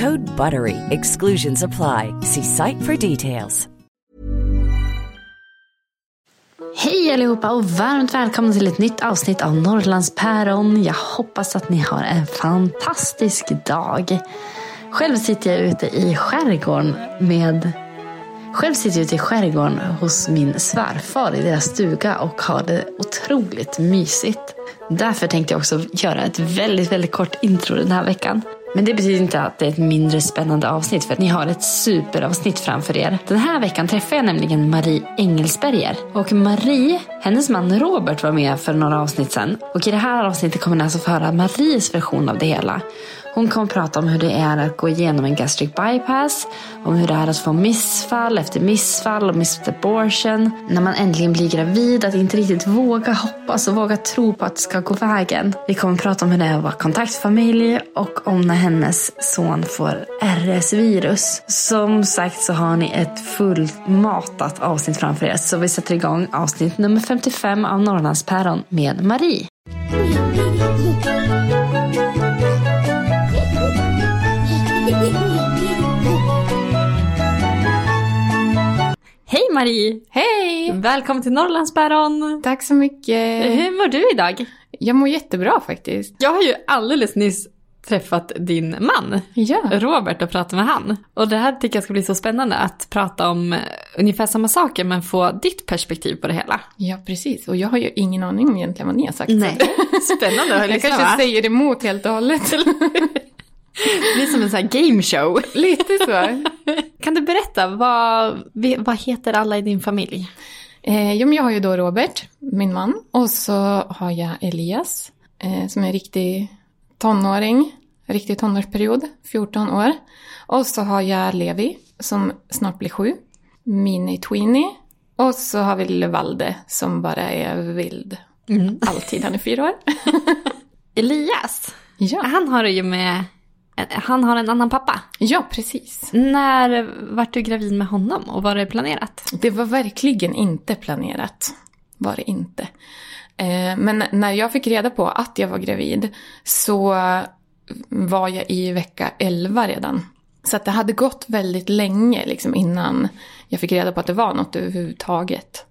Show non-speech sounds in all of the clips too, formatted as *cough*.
Code BUTTERY. Exclusions apply. See site for details. Hej allihopa och varmt välkomna till ett nytt avsnitt av Norrlandspäron. Jag hoppas att ni har en fantastisk dag. Själv sitter jag ute i skärgården med själv sitter jag ute i skärgården hos min svärfar i deras stuga och har det otroligt mysigt. Därför tänkte jag också göra ett väldigt, väldigt kort intro den här veckan. Men det betyder inte att det är ett mindre spännande avsnitt för att ni har ett superavsnitt framför er. Den här veckan träffar jag nämligen Marie Engelsberger. Och Marie, hennes man Robert var med för några avsnitt sedan. Och i det här avsnittet kommer ni alltså få höra Maries version av det hela. Hon kommer prata om hur det är att gå igenom en gastric bypass, om hur det är att få missfall efter missfall och missed abortion. När man äntligen blir gravid, att inte riktigt våga hoppas och våga tro på att det ska gå vägen. Vi kommer prata om hur det är att vara kontaktfamilj och om när hennes son får RS-virus. Som sagt så har ni ett fullmatat avsnitt framför er. Så vi sätter igång avsnitt nummer 55 av Norrlandspäron med Marie. Hej Marie! Hej! Välkommen till Norrlandspäron! Tack så mycket. Hur mår du idag? Jag mår jättebra faktiskt. Jag har ju alldeles nyss träffat din man, Ja. Robert, och pratat med han. Och det här tycker jag ska bli så spännande att prata om ungefär samma saker men få ditt perspektiv på det hela. Ja, precis. Och jag har ju ingen aning om egentligen vad ni har sagt. *laughs* Spännande att Jag kanske säger emot helt och hållet. *laughs* Det blir som en sån här game show. Lite så. *laughs* Kan du berätta, vad, vad heter alla i din familj? Eh, jo, jag har ju då Robert, min man. Och så har jag Elias, eh, som är en riktig tonåring. Riktig tonårsperiod, 14 år. Och så har jag Levi, som snart blir sju. Mini Tweenie. Och så har vi lille Valde, som bara är vild. Alltid, han är fyra år. *laughs* Elias, Ja, han har ju med, han har en annan pappa. ja precis. När vart du gravid med honom och var det planerat? Det var verkligen inte planerat. Var det inte. Eh, Men när jag fick reda på att jag var gravid så var jag i vecka 11 redan. Så att det hade gått väldigt länge liksom innan jag fick reda på att det var något överhuvudtaget.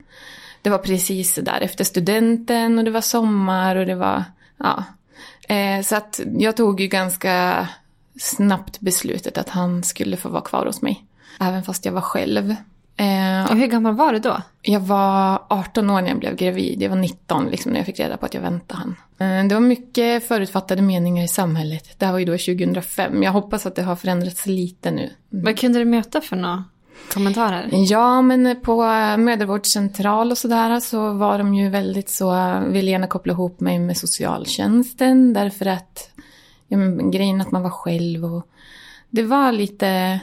Det var precis där efter studenten och det var sommar och det var, ja. Eh, Så att jag tog ju ganska snabbt beslutet att han skulle få vara kvar hos mig. Även fast jag var själv. Eh, Och hur gammal var du då? jag var 18 år när jag blev gravid. Jag var 19 liksom, när jag fick reda på att jag väntade han. Eh, Det var mycket förutfattade meningar i samhället. Det här var ju då 2005. Jag hoppas att det har förändrats lite nu. Vad kunde du möta för några kommentarer? Ja, men på mödravårdscentral och sådär så var de ju väldigt så, eh, ville gärna koppla ihop mig med socialtjänsten därför att ja, men, grejen att man var själv och det var lite,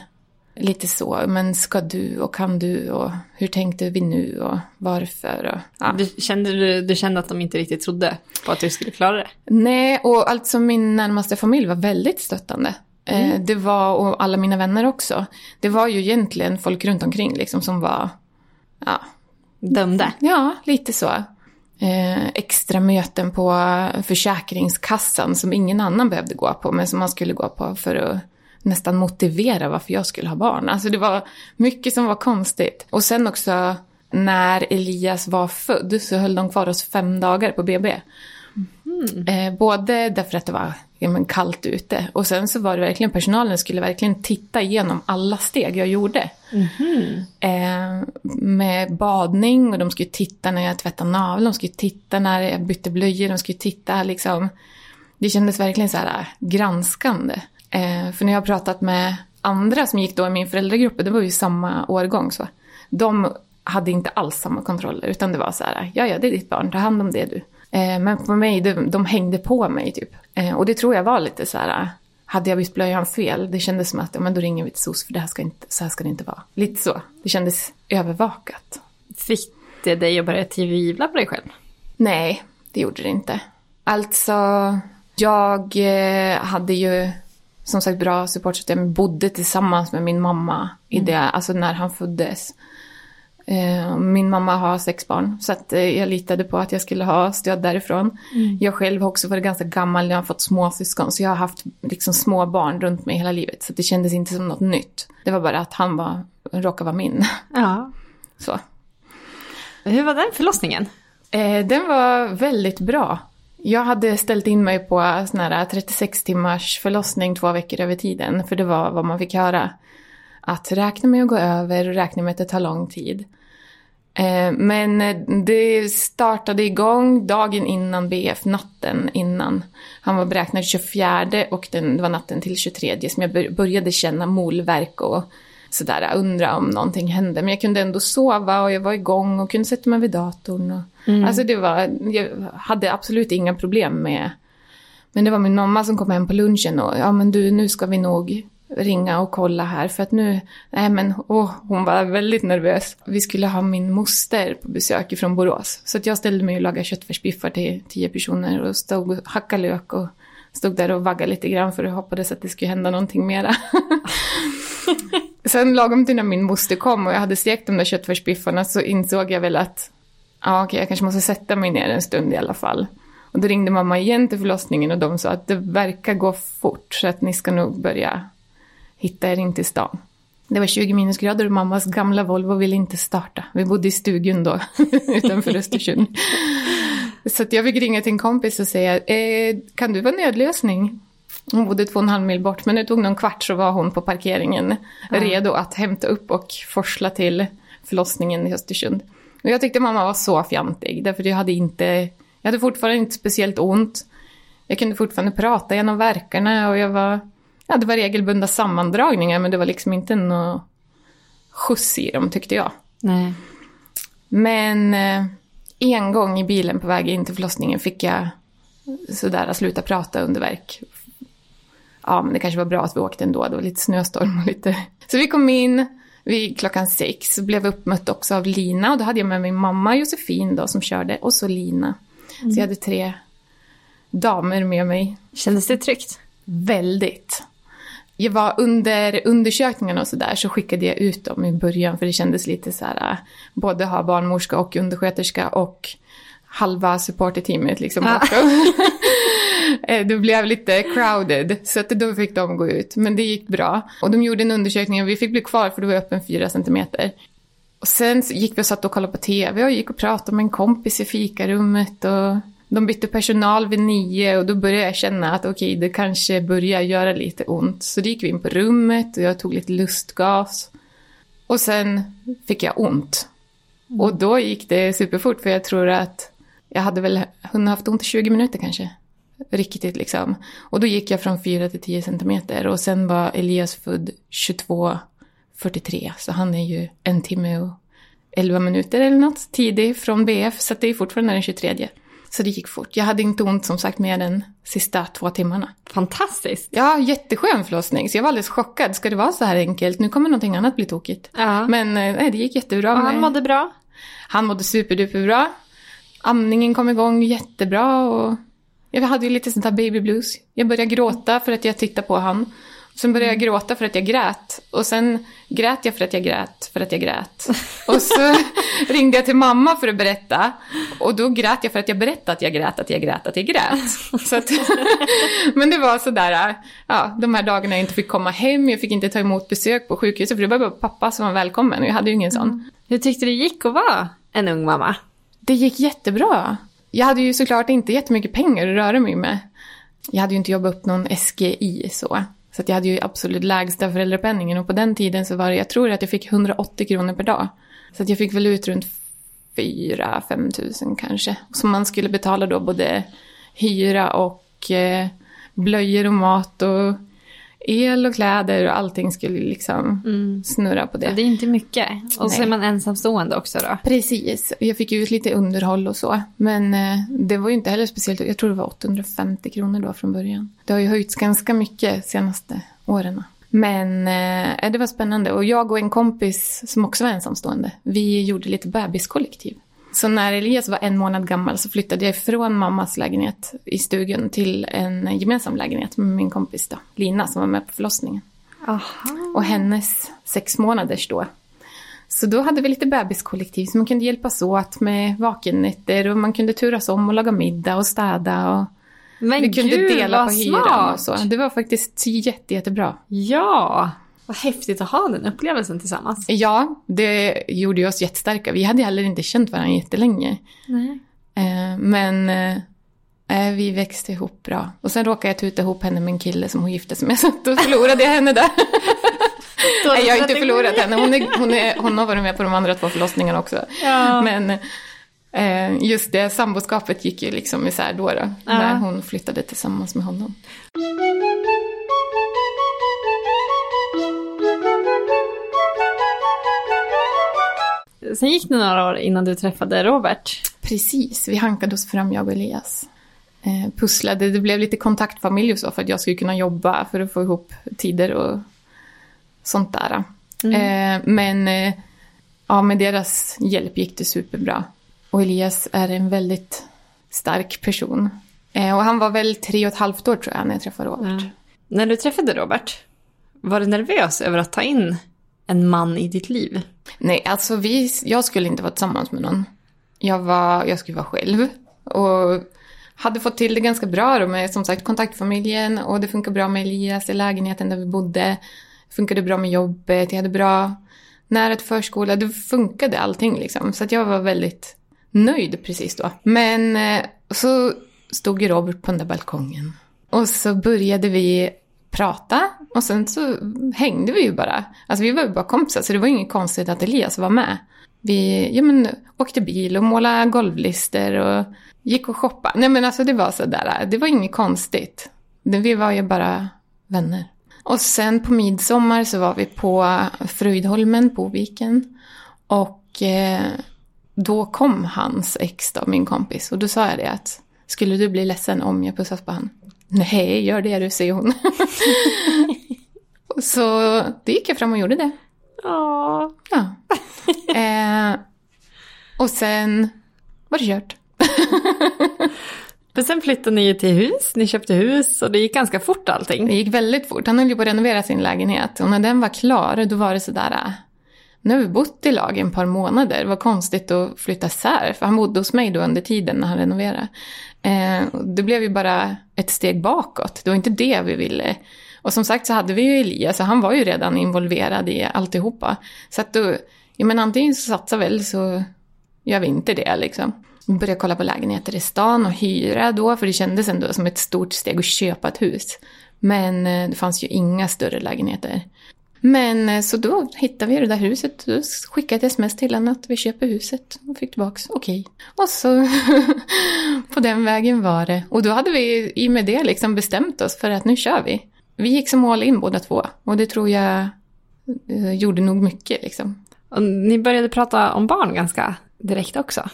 lite så, men ska du och kan du och hur tänkte vi nu och varför och ja. Du, kände, du, du kände att de inte riktigt trodde på att du skulle klara det? Nej, och alltså min närmaste familj var väldigt stöttande. Eh, det var, och alla mina vänner också. Det var ju egentligen folk runt omkring liksom som var, ja, Dömde? ja lite så. Eh, extra möten på Försäkringskassan som ingen annan behövde gå på, men som man skulle gå på för att nästan motivera varför jag skulle ha barn. Alltså det var mycket som var konstigt. Och sen också när Elias var född så höll de kvar oss fem dagar på BB. Eh, både därför att det var ja, men, kallt ute och sen så var det verkligen personalen skulle verkligen titta igenom alla steg jag gjorde. Eh, med badning och de skulle titta när jag tvättade naveln, de skulle titta när jag bytte blöjor, de skulle titta liksom. Det kändes verkligen så här granskande. Eh, för när jag har pratat med andra som gick då i min föräldragrupp, det var ju samma årgång så. De hade inte alls samma kontroller utan det var så här, ja ja det är ditt barn, ta hand om det du. Eh, men på mig, de, de hängde på mig typ. Eh, och det tror jag var lite så här, hade jag bytt blöjan fel, det kändes som att, ja men då ringer vi till SOS för det här ska inte, så här ska det inte vara. Lite så, det kändes övervakat. Fick det dig att börja tvivla på dig själv? Nej, det gjorde det inte. Alltså, jag eh, hade ju som sagt bra supportsystem, bodde tillsammans med min mamma i det, alltså när han föddes. Eh, Min mamma har sex barn, så att eh, jag litade på att jag skulle ha stöd därifrån. Jag själv har också varit ganska gammal, jag har fått småsyskon, så jag har haft liksom små barn runt mig hela livet. Så det kändes inte som något nytt. Det var bara att han var, råkade vara min. Ja. *laughs* Så. Hur var den förlossningen? Eh, den var väldigt bra. Jag hade ställt in mig på sån här 36 timmars förlossning två veckor över tiden, för det var vad man fick höra. Att räkna med att gå över och räkna med att det tar lång tid. Eh, men det startade igång dagen innan BF, natten innan. Han var beräknad 24 och den, det var natten till 23 som jag bör- började känna molvärk och sådär, undra om någonting hände. Men jag kunde ändå sova och jag var igång och kunde sätta mig vid datorn. Och, Alltså det var, jag hade absolut inga problem med men det var min mamma som kom hem på lunchen och ja men du nu ska vi nog ringa och kolla här för att nu, nej men åh, hon var väldigt nervös. Vi skulle ha min moster på besök från Borås. Så att jag ställde mig och lagade köttfärsbiffar till tio personer och stod och hackade lök och stod där och vaggade lite grann för att hoppades att det skulle hända någonting mera. *laughs* Sen lagom till när min moster kom och jag hade stekt de där köttfärsbiffarna så insåg jag väl att ja, okej, jag kanske måste sätta mig ner en stund i alla fall. Och då ringde mamma igen till förlossningen och de sa att det verkar gå fort så att ni ska nog börja hitta er in till stan. Det var 20 minusgrader och mammas gamla Volvo ville inte starta. Vi bodde i stugan då, *laughs* utanför *laughs* Östersund. Så jag fick ringa till en kompis och säga, eh, kan du vara nödlösning? Hon bodde två och en halv mil bort, men det tog någon kvart så var hon på parkeringen redo att hämta upp och forsla till förlossningen i Östersund. Och jag tyckte mamma var så fjantig, därför jag hade inte, jag hade fortfarande inte speciellt ont. Jag kunde fortfarande prata genom verkarna och jag var, ja det var regelbundna sammandragningar men det var liksom inte något skjuts i dem tyckte jag. Nej. Men eh, en gång i bilen på väg in till förlossningen fick jag sådär att sluta prata under verk. Ja, men det kanske var bra att vi åkte ändå. Det var lite snöstorm och lite... Så vi kom in vid klockan sex. Blev uppmött också av Lina. Och då hade jag med min mamma Josefin då som körde. Och så Lina. Så jag hade tre damer med mig. Kändes det tryggt? Väldigt. Jag var under undersökningarna och sådär så skickade jag ut dem i början för det kändes lite så här, äh, både ha barnmorska och undersköterska och halva supporterteamet liksom också. *laughs* Eh, det blev lite crowded så att då fick de gå ut. Men det gick bra. Och de gjorde en undersökning och vi fick bli kvar för det var öppen fyra centimeter. Och sen gick vi och satt och kollade på tv och gick och pratade med en kompis i fikarummet och de bytte personal vid nio och då började jag känna att okej, det kanske börjar göra lite ont. Så då gick vi in på rummet och jag tog lite lustgas. Och sen fick jag ont. Och då gick det superfort för jag tror att jag hade väl hunnit haft ont i 20 minuter kanske. Riktigt liksom. Och då gick jag från 4 till 10 centimeter och sen var Elias född 22.43 så han är ju en timme och 11 minuter eller något tidig från BF så det är fortfarande den 23. Så det gick fort. Jag hade inte ont som sagt mer än sista två timmarna. Fantastiskt. Ja, jätteskön förlossning. Så jag var alldeles chockad. Ska det vara så här enkelt? Nu kommer någonting annat bli tokigt. Ja. Men eh, nej, det gick jättebra. och han mådde bra? han mådde superduperbra. Amningen kom igång jättebra och jag hade ju lite sånt här baby blues. Jag började gråta för att jag tittade på han. Sen började jag gråta för att jag grät. Och sen grät jag för att jag grät för att jag grät. *laughs* Och så ringde jag till mamma för att berätta. Och då grät jag för att jag berättade att jag grät, att jag grät, att jag grät. Så att, *laughs* men det var sådär, ja, de här dagarna jag inte fick komma hem. Jag fick inte ta emot besök på sjukhuset för det var bara pappa som var välkommen och jag hade ju ingen sån. Hur tyckte du det gick att vara en ung mamma? Det gick jättebra. jag hade ju såklart inte jättemycket pengar att röra mig med. Jag hade ju inte jobbat upp någon SGI så. Så att jag hade ju absolut lägsta föräldrapenningen och på den tiden så var det, jag tror att jag fick 180 kronor per dag. Så att jag fick väl ut runt 4-5 tusen kanske. Som man skulle betala då både hyra och eh, blöjor och mat och el och kläder och allting skulle liksom Mm. snurra på det. Det är inte mycket. Och så Nej. är man ensamstående också då. Precis, jag fick ut lite underhåll och så. Men eh, det var ju inte heller speciellt, jag tror det var 850 kronor då från början. Det har ju höjts ganska mycket senaste åren. Men eh, det var spännande och jag och en kompis som också var ensamstående, vi gjorde lite bebiskollektiv. Så när Elias var en månad gammal så flyttade jag från mammas lägenhet i stugan till en gemensam lägenhet med min kompis då, Lina som var med på förlossningen. Aha. Och hennes sex månaders då. Så då hade vi lite bebiskollektiv så man kunde hjälpas åt med vakennätter och man kunde turas om och laga middag och städa och Men vi kunde gud, dela på hyran och så. Det var faktiskt jätte, jättebra. Ja, vad häftigt att ha den upplevelsen tillsammans. Ja, det gjorde oss jättestarka. Vi hade heller inte känt varandra jättelänge. Nej. Eh, Men eh, vi växte ihop bra. Och sen råkade jag tuta ihop henne med en kille som hon gifte sig med. *laughs* Så då förlorade jag henne där. Nej, jag har inte förlorat henne. Hon, är, hon, är, hon har varit med på de andra två förlossningarna också. Ja. Men eh, just det samboskapet gick ju liksom isär då, då när hon flyttade tillsammans med honom. Sen gick det några år innan du träffade Robert. Precis, vi hankade oss fram, jag och Elias. Eh, pusslade, det blev lite kontaktfamilj och så för att jag skulle kunna jobba för att få ihop tider och sånt där. Eh, men eh, ja, med deras hjälp gick det superbra. Och Elias är en väldigt stark person. Eh, och han var väl tre och ett halvt år tror jag när jag träffade Robert. När du träffade Robert, var du nervös över att ta in en man i ditt liv? Nej, alltså vi, jag skulle inte vara tillsammans med någon. Jag, var, jag skulle vara själv. Och hade fått till det ganska bra då med som sagt kontaktfamiljen och det funkar bra med Elias i lägenheten där vi bodde. Det funkade bra med jobbet, jag hade bra nära till förskola. Det funkade allting liksom. Så att jag var väldigt nöjd precis då. Men eh, så stod ju Robert på den där balkongen. Och så började vi prata och sen så hängde vi ju bara. Alltså vi var ju bara kompisar så det var inget konstigt att Elias var med. Vi ja, men, åkte bil och målade golvlister och gick och shoppade. Nej men alltså det var sådär, det var inget konstigt. Vi var ju bara vänner. Och sen på midsommar så var vi på Fröjdholmen Boviken. Och eh, då kom hans ex då, min kompis. Och då sa jag det att, skulle du bli ledsen om jag pussas på honom? Nej, gör det du, säger hon. *laughs* Så då gick jag fram och gjorde det. Ja. Ja. Eh, och sen var det kört. *laughs* Men sen flyttade ni till hus, ni köpte hus och det gick ganska fort allting. Det gick väldigt fort. Han höll ju på att renovera sin lägenhet. Och när den var klar, då var det sådär... äh, Nu har vi bott i lag en par månader. Var konstigt att flytta isär. För han bodde hos mig då under tiden när han renoverade. Eh, det blev ju bara ett steg bakåt. Det var inte det vi ville. Och som sagt så hade vi ju Elias, så han var ju redan involverad i alltihopa. Så att då, ja men antingen så satsar väl så gör vi inte det liksom. Vi började kolla på lägenheter i stan och hyra då, för det kändes ändå som ett stort steg att köpa ett hus. Men eh, det fanns ju inga större lägenheter. Men eh, så då hittade vi det där huset. Då skickade ett sms till honom att vi köper huset. Och fick tillbaks okej. Och så *laughs* på den vägen var det. Och då hade vi i och med det liksom bestämt oss för att nu kör vi. Vi gick som all in båda två. Och det tror jag eh, gjorde nog mycket liksom. Och ni började prata om barn ganska direkt också.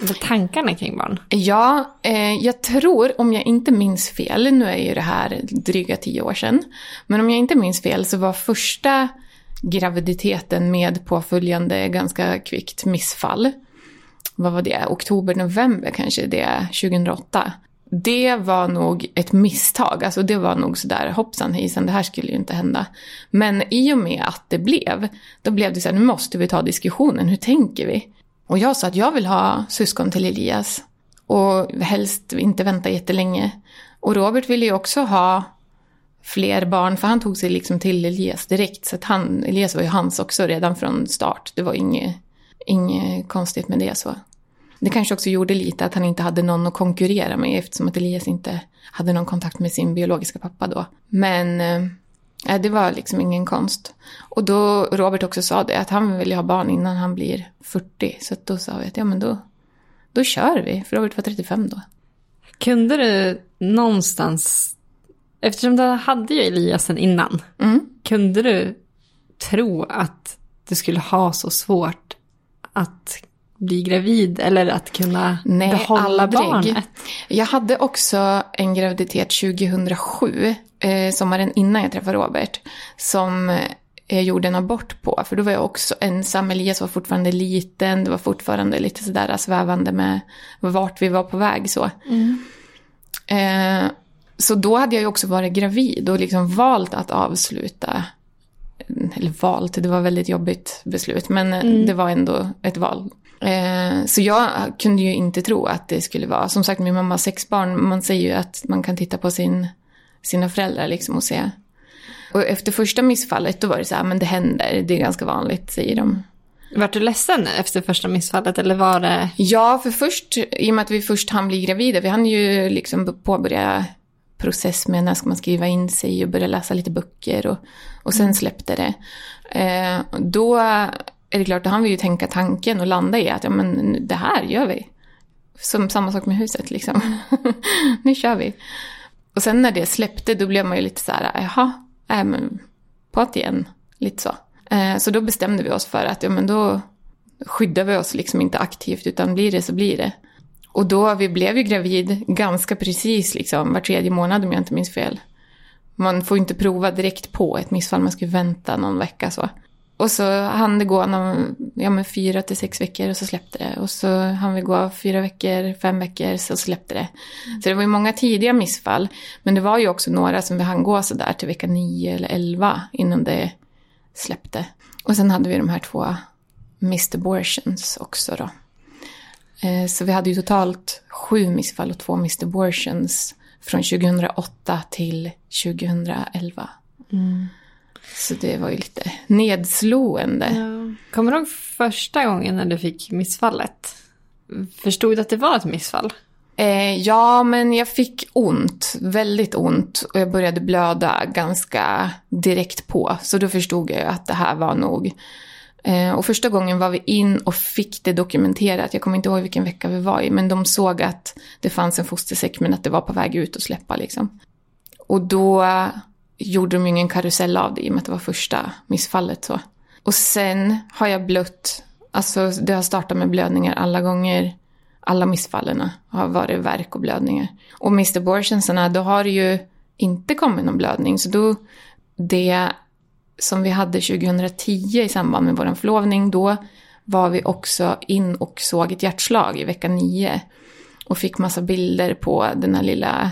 Alltså, tankarna kring barn. Ja, eh, jag tror, om jag inte minns fel, nu är ju det här dryga tio år sedan, men om jag inte minns fel så var första graviditeten med påföljande ganska kvickt missfall, vad var det, oktober, november kanske det, 2008. Det var nog ett misstag, alltså det var nog sådär hoppsan hejsan, det här skulle ju inte hända. Men i och med att det blev, då blev det så här, nu måste vi ta diskussionen, hur tänker vi? Och jag sa att jag vill ha syskon till Elias. Och helst inte vänta jättelänge. Och Robert ville ju också ha fler barn, för han tog sig liksom till Elias direkt. Så att han, Elias var ju hans också redan från start. Det var inget, inget konstigt med det så. Det kanske också gjorde lite att han inte hade någon att konkurrera med eftersom att Elias inte hade någon kontakt med sin biologiska pappa då. Men eh, det var liksom ingen konst. Och då Robert också sa det, att han vill ha barn innan han blir 40. Så då sa vi att ja men då, då kör vi, för Robert var 35 då. Kunde du någonstans, eftersom du hade ju Eliasen innan, Mm. kunde du tro att du skulle ha så svårt att bli gravid eller att kunna Nej, behålla aldrig. barnet? Jag hade också en graviditet 2007, eh, sommaren innan jag träffade Robert, som eh, jag gjorde en abort på. För då var jag också ensam, Elias var fortfarande liten, det var fortfarande lite sådär svävande med vart vi var på väg så. Eh, så då hade jag ju också varit gravid och liksom valt att avsluta. Eller valt, det var väldigt jobbigt beslut, men eh, det var ändå ett val. Eh, så jag kunde ju inte tro att det skulle vara, som sagt min mamma har sex barn, man säger ju att man kan titta på sin, sina föräldrar liksom och se. Och efter första missfallet då var det så här, men det händer, det är ganska vanligt säger de. Vart du ledsen efter första missfallet eller var det... Ja, för först, i och med att vi först hann bli gravida, vi hann ju liksom påbörja process med när ska man skriva in sig och börja läsa lite böcker och, och sen släppte det. Eh, då är det klart, då hann vi ju tänka tanken och landa i att ja, men det här gör vi. Som samma sak med huset liksom. *laughs* nu kör vi. Och sen när det släppte då blev man ju lite så här, jaha, äh, men på att igen. Lite så. Eh, så då bestämde vi oss för att ja, men då skyddar vi oss liksom inte aktivt utan blir det så blir det. Och då, vi blev ju gravid ganska precis liksom var tredje månad om jag inte minns fel. Man får inte prova direkt på ett missfall, man ska ju vänta någon vecka så. Och så hann det gå någon, ja, men fyra till sex veckor och så släppte det. Och så hann vi gå fyra veckor, fem veckor så släppte det. Så det var ju många tidiga missfall. Men det var ju också några som vi hann gå så där till vecka nio eller elva innan det släppte. Och sen hade vi de här två missed abortions också då. Eh, Så vi hade ju totalt sju missfall och två missed abortions från 2008 till 2011. Så det var ju lite nedslående. Kommer du ihåg första gången när du fick missfallet? Förstod du att det var ett missfall? Eh, ja, men jag fick ont, väldigt ont. Och jag började blöda ganska direkt på. Så då förstod jag ju att det här var nog. Eh, och första gången var vi in och fick det dokumenterat. Jag kommer inte ihåg vilken vecka vi var i. Men de såg att det fanns en fostersäck men att det var på väg ut och släppa liksom. Och då gjorde de ju ingen karusell av det i och med att det var första missfallet så. Och sen har jag blött, alltså det har startat med blödningar alla gånger. Alla missfallen har varit värk och blödningar. Och Mr. Bortionsarna, då har det ju inte kommit någon blödning. Så då, det som vi hade 2010 i samband med vår förlovning, då var vi också in och såg ett hjärtslag i vecka 9. Och fick massa bilder på den här lilla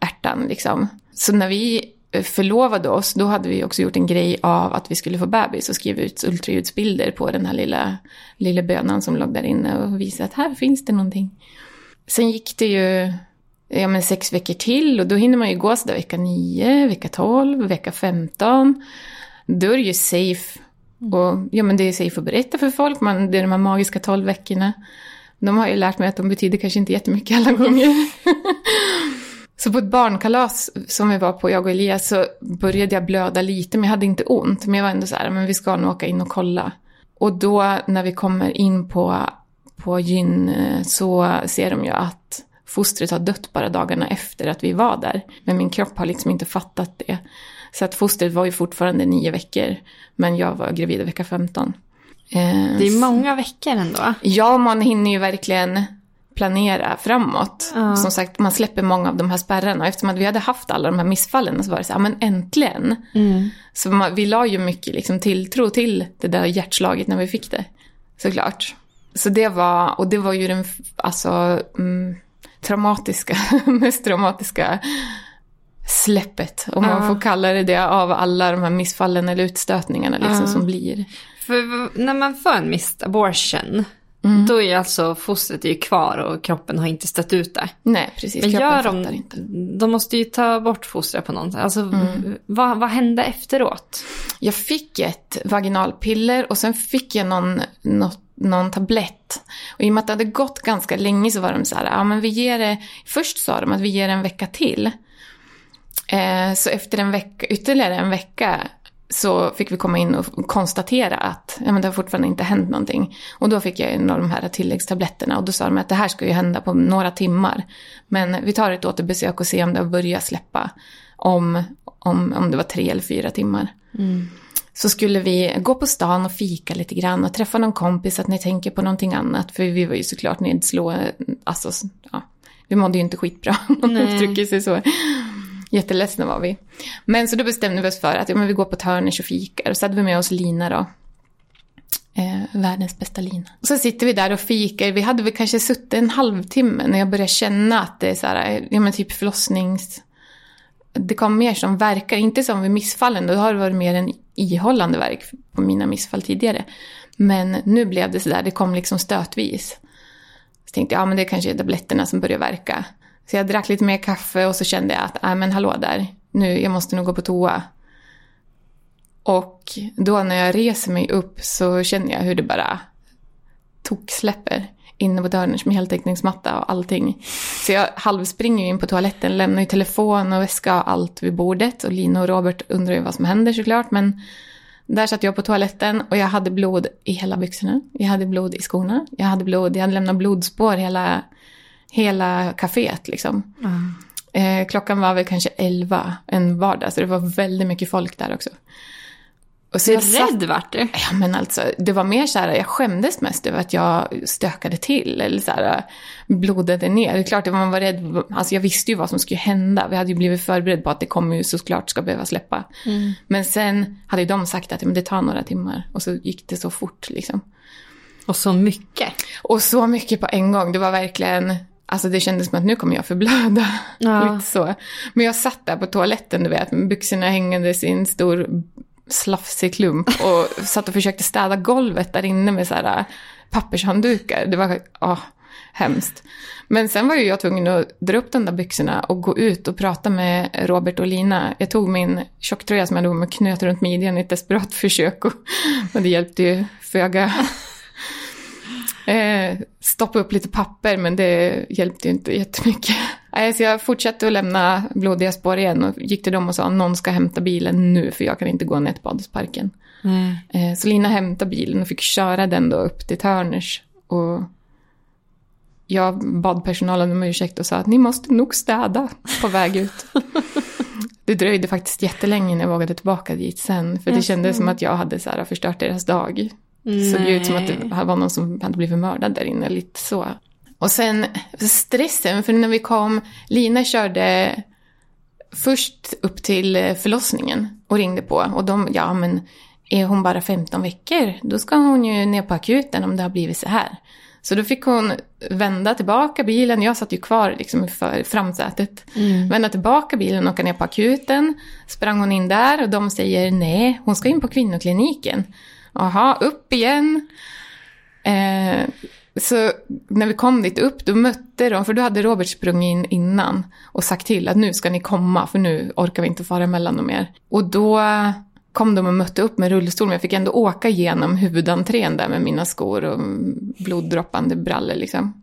ärtan liksom. Så när vi förlovade oss, då hade vi också gjort en grej av att vi skulle få bebis och skriva ut ultraljudsbilder på den här lilla, lilla bönan som låg där inne och visa att här finns det någonting. Sen gick det ju ja, men sex veckor till och då hinner man ju gå sådär vecka 9, vecka 12, vecka 15. Då är det ju safe. Och, ja, men det är safe att berätta för folk, man, det är de här magiska 12 veckorna. De har ju lärt mig att de betyder kanske inte jättemycket alla gånger. *laughs* *laughs* Så på ett barnkalas som vi var på, jag och Elias, så började jag blöda lite, men jag hade inte ont. Men jag var ändå så här, men vi ska nog åka in och kolla. Och då när vi kommer in på, på gyn eh, så ser de ju att fostret har dött bara dagarna efter att vi var där. Men min kropp har liksom inte fattat det. Så att fostret var ju fortfarande nio veckor, men jag var gravid vecka 15. Eh, Det är många veckor ändå. Ja, man hinner ju verkligen planera framåt. Ja. Som sagt, man släpper många av de här spärrarna. Och eftersom att vi hade haft alla de här missfallen så var det så här, men äntligen. Så man, vi la ju mycket liksom tilltro till det där hjärtslaget när vi fick det. Såklart. Så det var, och det var ju den, alltså, mm, traumatiska, *laughs* mest traumatiska släppet. Om man Ja. får kalla det det av alla de här missfallen eller utstötningarna liksom Ja. som blir. För när man får en missed abortion, då är alltså fostret är ju kvar och kroppen har inte stött ut det. Nej, precis. Men Kroppen gör de, inte. de måste ju ta bort fostret på något sätt. Alltså, vad, vad hände efteråt? Jag fick ett vaginalpiller och sen fick jag någon, något, någon tablett. Och i och med att det hade gått ganska länge så var de så här, ja men vi ger det, först sa de att vi ger det en vecka till. Eh, så efter en vecka, ytterligare en vecka så fick vi komma in och konstatera att ja, men det har fortfarande inte hänt någonting. Och då fick jag en av de här tilläggstabletterna och då sa de att det här ska ju hända på några timmar. Men vi tar ett återbesök och ser om det har börjat släppa om, om, om det var tre eller fyra timmar. Mm. Så skulle vi gå på stan och fika lite grann och träffa någon kompis att ni tänker på någonting annat. För vi var ju såklart nedslå, alltså, ja, vi mådde ju inte skitbra om man uttrycker sig så. Jätteledsna var vi. Men så då bestämde vi oss för att ja, men vi går på Törners och fikar. Och så hade vi med oss Lina då. Eh, världens bästa Lina. Och så sitter vi där och fikar. Vi hade väl kanske suttit en halvtimme när jag började känna att det är så här, eh, ja men typ förlossnings... Det kom mer som verkar, inte som vid missfallen. Då har det varit mer en ihållande verk på mina missfall tidigare. Men nu blev det så där, det kom liksom stötvis. Så tänkte jag, ja men det är kanske är tabletterna som börjar verka. Så jag drack lite mer kaffe och så kände jag att, nej men hallå där, nu, jag måste nog gå på toa. Och då när jag reser mig upp så känner jag hur det bara toksläpper inne på dörren som heltäckningsmatta och allting. Så jag halvspringer in på toaletten, lämnar ju telefon och väska och allt vid bordet. Och Lina och Robert undrar ju vad som händer såklart. Men där satt jag på toaletten och jag hade blod i hela byxorna. Jag hade blod i skorna. Jag hade blod, jag hade lämnat blodspår hela hela kaféet liksom. Mm. Eh, klockan var väl kanske elva en vardag, så det var väldigt mycket folk där också. Och så Hur rädd vart du? Ja men alltså, det var mer så här, jag skämdes mest över att jag stökade till eller så här, blodade ner. Det är klart att man var rädd, alltså jag visste ju vad som skulle hända. Vi hade ju blivit förberedda på att det kommer ju såklart ska behöva släppa. Mm. Men sen hade ju de sagt att men det tar några timmar och så gick det så fort liksom. Och så mycket. Och så mycket på en gång. Det var verkligen, Alltså det kändes som att nu kommer jag förblöda. Ja. *laughs* Lite så. Men jag satt där på toaletten, du vet, med byxorna hängandes i en stor slafsig klump och *laughs* satt och försökte städa golvet där inne med så här äh, pappershanddukar. Det var åh, hemskt. Men sen var ju jag tvungen att dra upp de där byxorna och gå ut och prata med Robert och Lina. Jag tog min tjocktröja som jag hade med knöt runt midjan i ett desperat försök och, *laughs* och det hjälpte ju föga. Eh, stoppa upp lite papper men det hjälpte ju inte jättemycket. *laughs* Eh, så jag fortsatte att lämna blodiga spår igen och gick till dem och sa någon ska hämta bilen nu för jag kan inte gå ner till badhusparken. Mm. Eh, så Lina hämtade bilen och fick köra den då upp till Turners. Och jag bad personalen om ursäkt och sa att ni måste nog städa på väg ut. *laughs* det dröjde faktiskt jättelänge innan jag vågade tillbaka dit sen. För det kändes som att jag hade så här förstört deras dag. Nej. Såg ut som att det var någon som hade blivit mördad där inne, lite så. Och sen stressen, för när vi kom, Lina körde först upp till förlossningen och ringde på. Och de, ja men är hon bara 15 veckor, då ska hon ju ner på akuten om det har blivit så här. Så då fick hon vända tillbaka bilen, jag satt ju kvar liksom i framsätet. Mm. Vända tillbaka bilen och åka ner på akuten. Sprang hon in där och de säger nej, hon ska in på kvinnokliniken. Jaha, upp igen. Eh, så när vi kom dit upp, då mötte de, för då hade Robert sprungit in innan och sagt till att nu ska ni komma, för nu orkar vi inte fara emellan dem mer. Och då kom de och mötte upp med rullstol, men jag fick ändå åka igenom huvudentrén där med mina skor och bloddroppande brallor liksom.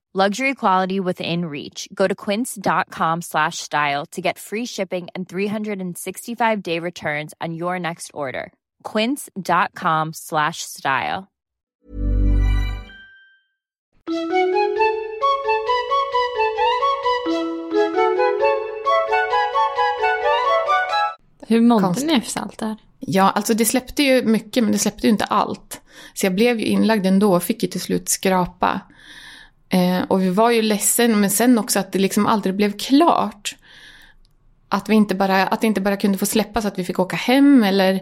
Luxury quality within reach. Go to quince.com slash style to get free shipping and 365 day returns on your next order. Quince.com slash style. Hur mådde ni efter allt det här? Ja, alltså det släppte ju mycket, men det släppte ju inte allt. Så jag blev ju inlagd ändå och fick ju till slut skrapa. Eh, och vi var ju ledsen, men sen också att det liksom aldrig blev klart. Att, vi inte bara, att det inte bara kunde få släppas, att vi fick åka hem eller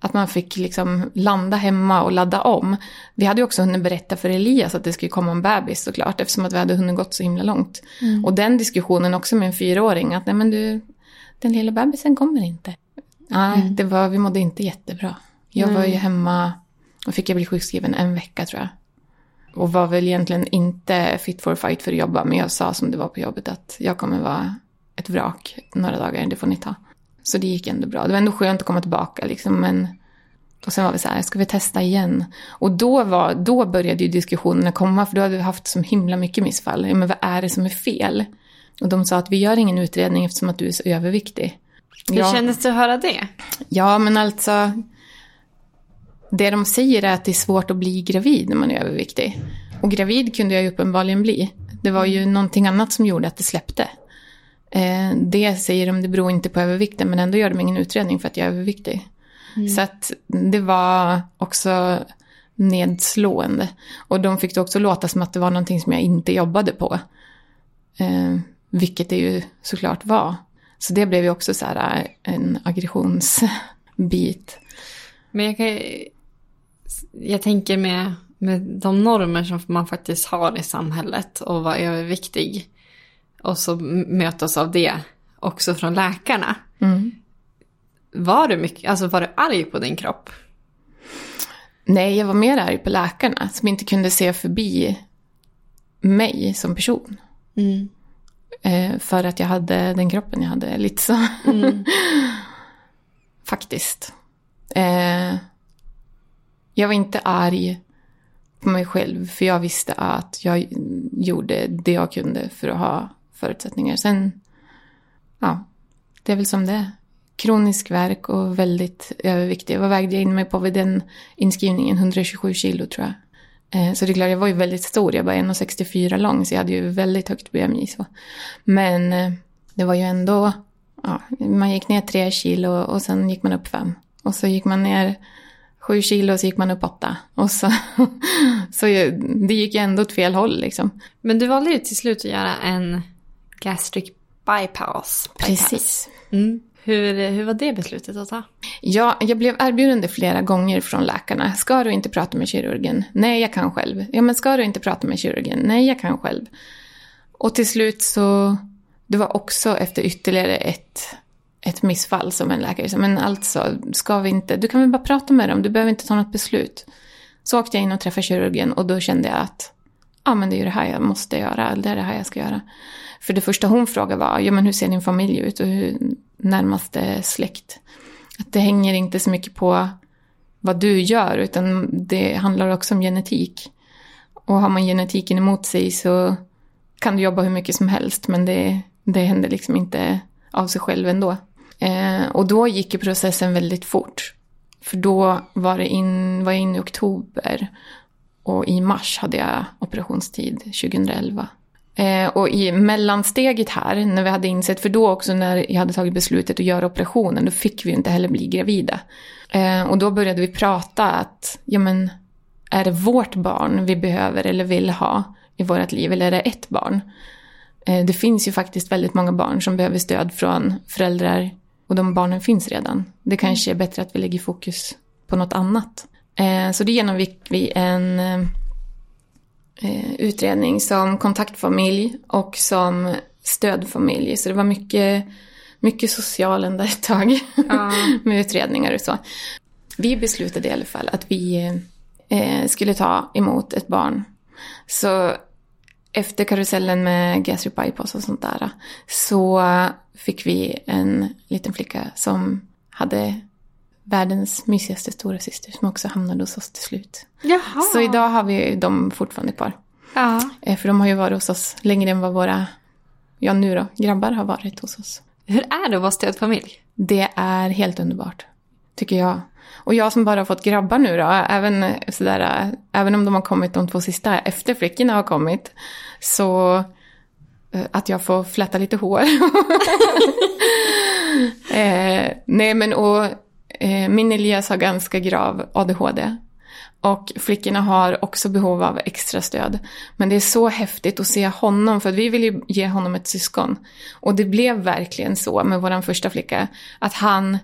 att man fick liksom landa hemma och ladda om. Vi hade ju också hunnit berätta för Elias att det skulle komma en bebis såklart, eftersom att vi hade hunnit gått så himla långt. Och den diskussionen också med en fyraåring, att nej men du, den lilla bebisen kommer inte. Nej, det var, vi mådde inte jättebra. Jag var ju hemma och fick jag bli sjukskriven en vecka tror jag. Och var väl egentligen inte fit for fight för att jobba, men jag sa som det var på jobbet att jag kommer vara ett vrak några dagar, det får ni ta. Så det gick ändå bra. Det var ändå skönt att komma tillbaka liksom, men... Och sen var vi så här, ska vi testa igen? Och då, var, då började ju diskussionerna komma, för då hade vi haft så himla mycket missfall. Ja, men vad är det som är fel? Och de sa att vi gör ingen utredning eftersom att du är så överviktig. Hur Ja. kändes det att höra det? Ja, men alltså. Det de säger är att det är svårt att bli gravid när man är överviktig. Och gravid kunde jag ju uppenbarligen bli. Det var ju någonting annat som gjorde att det släppte. Eh, det säger de, det beror inte på övervikten, men ändå gör de ingen utredning för att jag är överviktig. Så att det var också nedslående. Och de fick det också låta som att det var någonting som jag inte jobbade på. Eh, vilket det ju såklart var. Så det blev ju också så här eh, en aggressionsbit. Men jag, kan, jag tänker med, med de normer som man faktiskt har i samhället och vara överviktig. Och så mötas av det också från läkarna. Var du mycket, alltså var du arg på din kropp? Nej, jag var mer arg på läkarna som inte kunde se förbi mig som person. Eh, för att jag hade den kroppen jag hade, lite så. *laughs* Faktiskt. Eh, jag var inte arg på mig själv, för jag visste att jag gjorde det jag kunde för att ha förutsättningar. Sen, ja, det är väl som det är. Kronisk värk och väldigt överviktig. Vad vägde jag in mig på vid den inskrivningen? 127 kilo tror jag. Eh, så det är klart, jag var ju väldigt stor. Jag var 1,64 lång, så jag hade ju väldigt högt BMI. Så. Men eh, det var ju ändå... Ja, man gick ner tre kilo och sen gick man upp fem. Och så gick man ner sju kilo så gick man upp åtta. Och så, *laughs* så det gick ju ändå åt fel håll liksom. Men du valde ju till slut att göra en gastric bypass. Precis. Mm. Hur, hur var det beslutet att ta? Ja, jag blev erbjuden det flera gånger från läkarna. Ska du inte prata med kirurgen? Nej, jag kan själv. Ja, men ska du inte prata med kirurgen? Nej, jag kan själv. Och till slut så... Det var också efter ytterligare ett, ett missfall som en läkare sa, men alltså, ska vi inte... Du kan väl bara prata med dem, du behöver inte ta något beslut. Så åkte jag in och träffade kirurgen och då kände jag att ja, men det är ju det här jag måste göra, det är det här jag ska göra. För det första hon frågade var, ja men hur ser din familj ut och hur närmaste släkt? Att det hänger inte så mycket på vad du gör, utan det handlar också om genetik. Och har man genetiken emot sig så kan du jobba hur mycket som helst, men det, det händer liksom inte av sig själv ändå. Eh, och då gick ju processen väldigt fort. För då var, det in, var jag inne i oktober och i mars hade jag operationstid 2011. Eh, och i mellansteget här, när vi hade insett, för då också när jag hade tagit beslutet att göra operationen, då fick vi ju inte heller bli gravida. Eh, och då började vi prata att, ja men, är det vårt barn vi behöver eller vill ha i vårt liv, eller är det ett barn? Eh, det finns ju faktiskt väldigt många barn som behöver stöd från föräldrar och de barnen finns redan. Det kanske är bättre att vi lägger fokus på något annat. Eh, så det genomgick vi en eh, utredning som kontaktfamilj och som stödfamilj. Så det var mycket, mycket socialen ett tag *laughs* med utredningar och så. Vi beslutade i alla fall att vi eh, skulle ta emot ett barn. Så efter karusellen med gastric bypass och sånt där så fick vi en liten flicka som hade världens mysigaste stora syster som också hamnade hos oss till slut. Jaha. Så idag har vi dem fortfarande kvar. Ja. Eh, För de har ju varit hos oss längre än vad våra, ja nu då, grabbar har varit hos oss. Hur är det att vara stödfamilj? Det är helt underbart, tycker jag. Och jag som bara har fått grabbar nu då, även, sådär, även om de har kommit de två sista efter flickorna har kommit, så eh, att jag får flätta lite hår. *laughs* eh, nej men och eh, min Elias har ganska grav ADHD. Och flickorna har också behov av extra stöd. Men det är så häftigt att se honom, för vi vill ju ge honom ett syskon. Och det blev verkligen så med vår första flicka, att han,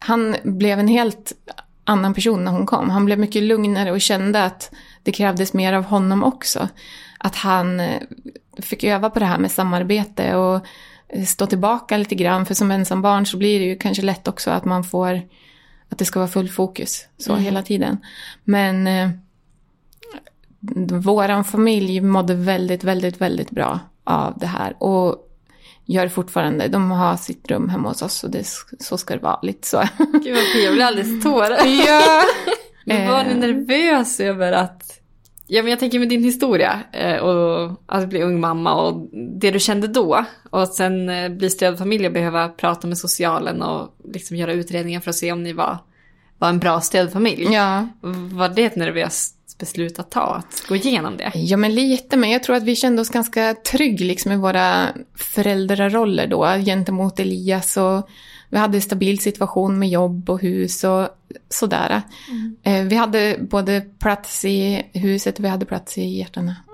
han blev en helt annan person när hon kom. Han blev mycket lugnare och kände att det krävdes mer av honom också. Att han eh, fick öva på det här med samarbete och eh, stå tillbaka lite grann. För som ensam barn så blir det ju kanske lätt också att man får att det ska vara full fokus så hela tiden. Men eh, våran familj mådde väldigt, väldigt, väldigt bra av det här. Och gör fortfarande. De har sitt rum hemma hos oss och det, så ska det vara. Lite så. Gud vad fint, jag blir alldeles tårar. ja. *laughs* Men var ni Eh. nervös över att... Ja, men jag tänker med din historia eh, och att bli ung mamma och det du kände då. Och sen eh, bli stödfamilj och behöva prata med socialen och liksom göra utredningar för att se om ni var, var en bra stödfamilj. ja. Var det ett nervöst beslut att ta, att gå igenom det? Ja, men lite. Men jag tror att vi kände oss ganska trygg liksom, i våra föräldraroller då gentemot Elias. Och vi hade en stabil situation med jobb och hus och sådär. Eh, Vi hade både plats i huset och vi hade plats i hjärtana. *laughs*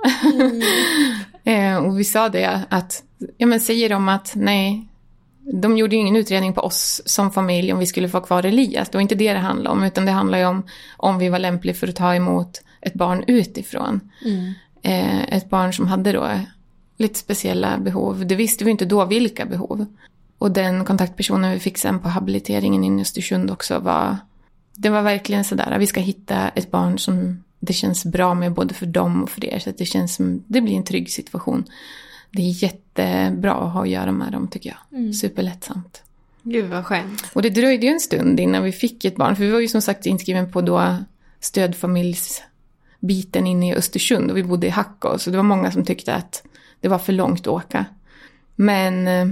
Eh, och vi sa det att, ja men säger de att nej, de gjorde ju ingen utredning på oss som familj om vi skulle få kvar Elias. Det var inte det det handlade om, utan det handlade ju om om vi var lämpliga för att ta emot ett barn utifrån. Eh, ett barn som hade då lite speciella behov. Det visste vi inte då vilka behov. Och den kontaktpersonen vi fick sen på habiliteringen i Östersund också var... Det var verkligen sådär, vi ska hitta ett barn som det känns bra med både för dem och för er. Så att det känns som, det blir en trygg situation. Det är jättebra att ha att göra med dem tycker jag. Superlättsamt. Gud vad skönt. Och det dröjde ju en stund innan vi fick ett barn. För vi var ju som sagt inskriven på då stödfamiljsbiten inne i Östersund. Och vi bodde i Hackå. Så det var många som tyckte att det var för långt att åka. Men eh,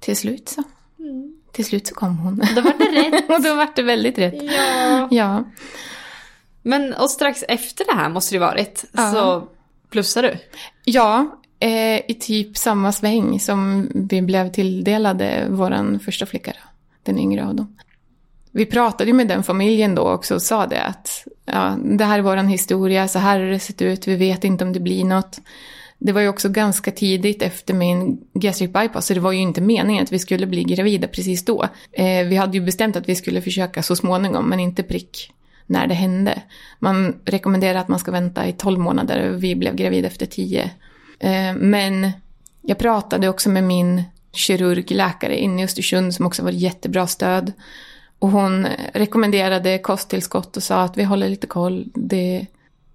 till slut så. Till slut så kom hon. Då var det rätt. *laughs* och då var det väldigt rätt. Ja. Ja. Men och strax efter det här måste det varit, Ja. så plussade du? Ja, eh, i typ samma sväng som vi blev tilldelade vår första flicka, då, den yngre av dem. Vi pratade ju med den familjen då också och sa det att ja, det här är vår historia, så här har det sett ut, vi vet inte om det blir något. Det var ju också ganska tidigt efter min gastric bypass, så det var ju inte meningen att vi skulle bli gravida precis då. Eh, vi hade ju bestämt att vi skulle försöka så småningom, men inte prick när det hände. Man rekommenderar att man ska vänta i 12 månader och vi blev gravida efter 10. Eh, men jag pratade också med min kirurgläkare inne i Östersund som också var ett jättebra stöd. Och hon rekommenderade kosttillskott och sa att vi håller lite koll, det,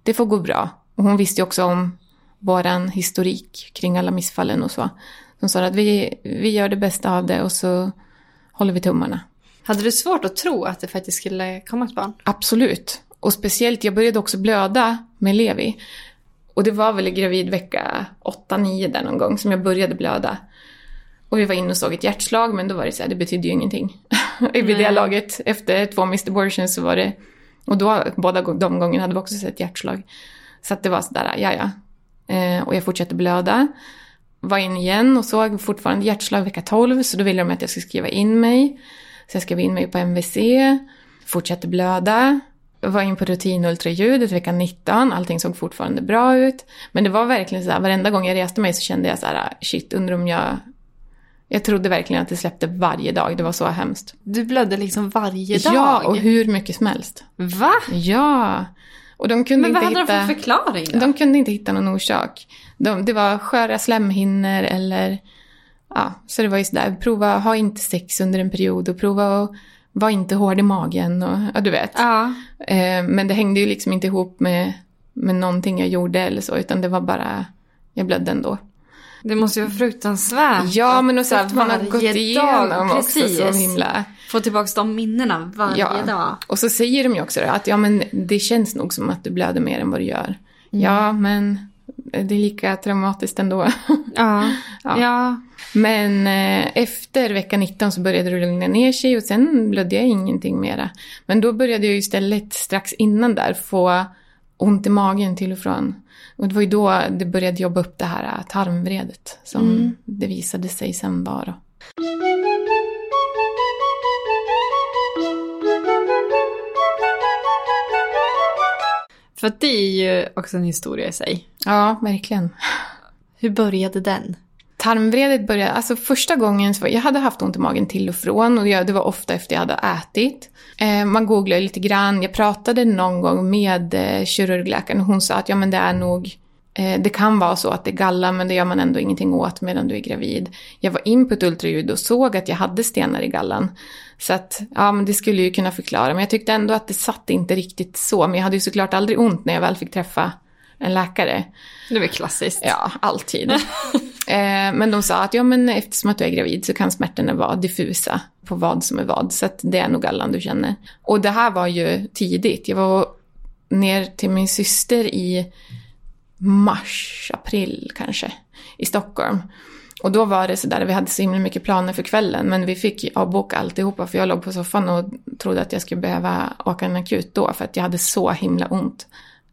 det får gå bra. Och hon visste ju också om våran historik kring alla missfallen och så. Hon sa att vi, vi gör det bästa av det och så håller vi tummarna. Hade du svårt att tro att det faktiskt skulle komma ett barn? Absolut. Och speciellt, jag började också blöda med Levi. Och det var väl i gravidvecka 8-9 där någon gång som jag började blöda. Och vi var inne och såg ett hjärtslag, men då var det så här, det betydde ju ingenting. *laughs* Vid det Nej. laget, efter två Mr. Abortions så var det... Och då, båda de gångerna hade vi också sett hjärtslag. Så att det var sådär, ja ja. Eh, och jag fortsatte blöda. Var in igen och såg fortfarande hjärtslag vecka 12, så då ville de att jag skulle skriva in mig. Så jag skrev in mig på MVC, fortsatte blöda, var in på rutinultraljudet vecka 19, allting såg fortfarande bra ut. Men det var verkligen så här, varenda gång jag reste mig så kände jag så här, shit, undrar om jag... Jag trodde verkligen att det släppte varje dag, det var så hemskt. Du blödde liksom varje dag? Ja, och hur mycket som helst. Va? Ja. Och de kunde Men vad inte hade hitta... de för förklaring då? De kunde inte hitta någon orsak. De, det var sköra slemhinnor eller... Ja, så det var ju sådär, prova ha inte sex under en period och prova att var inte hård i magen och ja, du vet. Ja. Eh, men det hängde ju liksom inte ihop med, med någonting jag gjorde eller så, utan det var bara, jag blödde ändå. Det måste ju vara fruktansvärt. Ja, men och så att man har gått dag, igenom också precis. så himla... Få tillbaka de minnena varje Ja, dag. och så säger de ju också det, att ja men det känns nog som att du blöder mer än vad du gör. Ja, men det är lika traumatiskt ändå. *laughs* Ja. Ja. ja. Men eh, efter vecka 19 så började det lugna ner sig och sen blödde jag ingenting mera. Men då började jag istället strax innan där få ont i magen till och från. Och det var ju då det började jobba upp det här eh, tarmvredet som det visade sig sen vara. För att det är ju också en historia i sig. Ja, verkligen. Hur började den? Tarmvredet började, alltså första gången, så jag hade haft ont i magen till och från och jag, det var ofta efter jag hade ätit. Eh, man googlade lite grann, jag pratade någon gång med eh, kirurgläkaren och hon sa att ja men det är nog, eh, det kan vara så att det är galla men det gör man ändå ingenting åt medan du är gravid. Jag var in på ett ultraljud och såg att jag hade stenar i gallan. Så att, ja men det skulle ju kunna förklara, men jag tyckte ändå att det satt inte riktigt så. Men jag hade ju såklart aldrig ont när jag väl fick träffa en läkare. Det var klassiskt. Ja, alltid. *laughs* eh, men de sa att ja, men eftersom att du är gravid så kan smärtorna vara diffusa på vad som är vad. Så att det är nog allan du känner. Och det här var ju tidigt. Jag var ner till min syster i mars, april kanske, i Stockholm. Och då var det sådär, vi hade så himla mycket planer för kvällen, men vi fick avboka alltihopa för jag låg på soffan och trodde att jag skulle behöva åka en akut då för att jag hade så himla ont.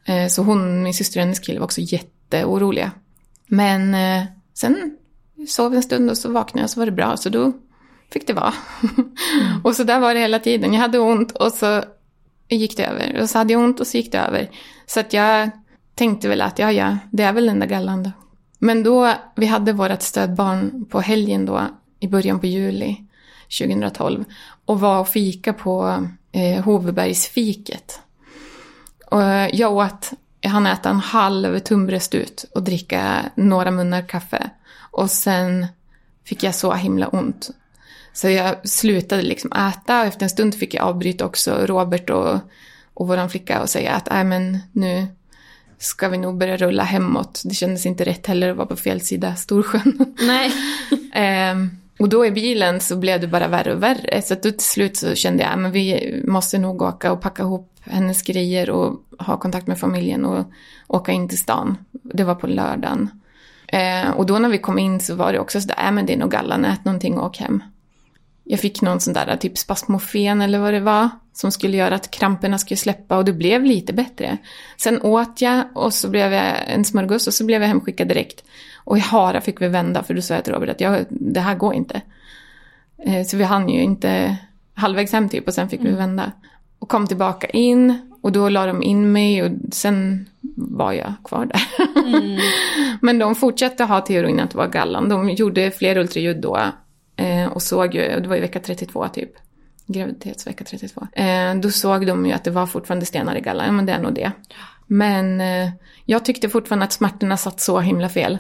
Eh, så hon, min syster och hennes kille var också jätteoroliga. Men eh, sen sov en stund och så vaknade jag och så var det bra, så då fick det vara. *laughs* och så där var det hela tiden. Jag hade ont och så gick det över. Och så hade jag ont och så gick det över. Så att jag tänkte väl att ja, ja, det är väl den där gallan då. Men då, vi hade vårt stödbarn på helgen då, i början på juli 2012. Och var och fika på eh, Hovebergsfiket. Och jag åt, jag hann äta en halv tunnbröst ut och dricka några munnar kaffe. Och sen fick jag så himla ont. Så jag slutade liksom äta och efter en stund fick jag avbryta också Robert och, och våran flicka och säga att nej men nu ska vi nog börja rulla hemåt. Det kändes inte rätt heller att vara på fel sida Storsjön. Nej. *laughs* Ehm, och då i bilen så blev det bara värre och värre. Så att då till slut så kände jag att vi måste nog åka och packa ihop hennes grejer och ha kontakt med familjen och åka in till stan. Det var på lördagen. Eh, och då när vi kom in så var det också sådär, äh, men det är nog gallan, ät någonting och åk hem. Jag fick någon sån där typ spasmofen eller vad det var som skulle göra att kramperna skulle släppa och det blev lite bättre. Sen åt jag och så blev jag en smörgås och så blev jag hemskickad direkt. Och i Hara fick vi vända för då sa jag till Robert att jag, det här går inte. Eh, Så vi hann ju inte halvvägs hem typ och sen fick vi vända. Och kom tillbaka in och då la de in mig och sen var jag kvar där. *laughs* Men de fortsatte ha teorin att det var gallan. De gjorde fler ultraljud då eh, och såg ju, det var ju vecka 32 typ. Graviditetsvecka 32. Eh, då såg de ju att det var fortfarande stenar i gallan. Ja, men det är nog det. Men eh, jag tyckte fortfarande att smärtorna satt så himla fel.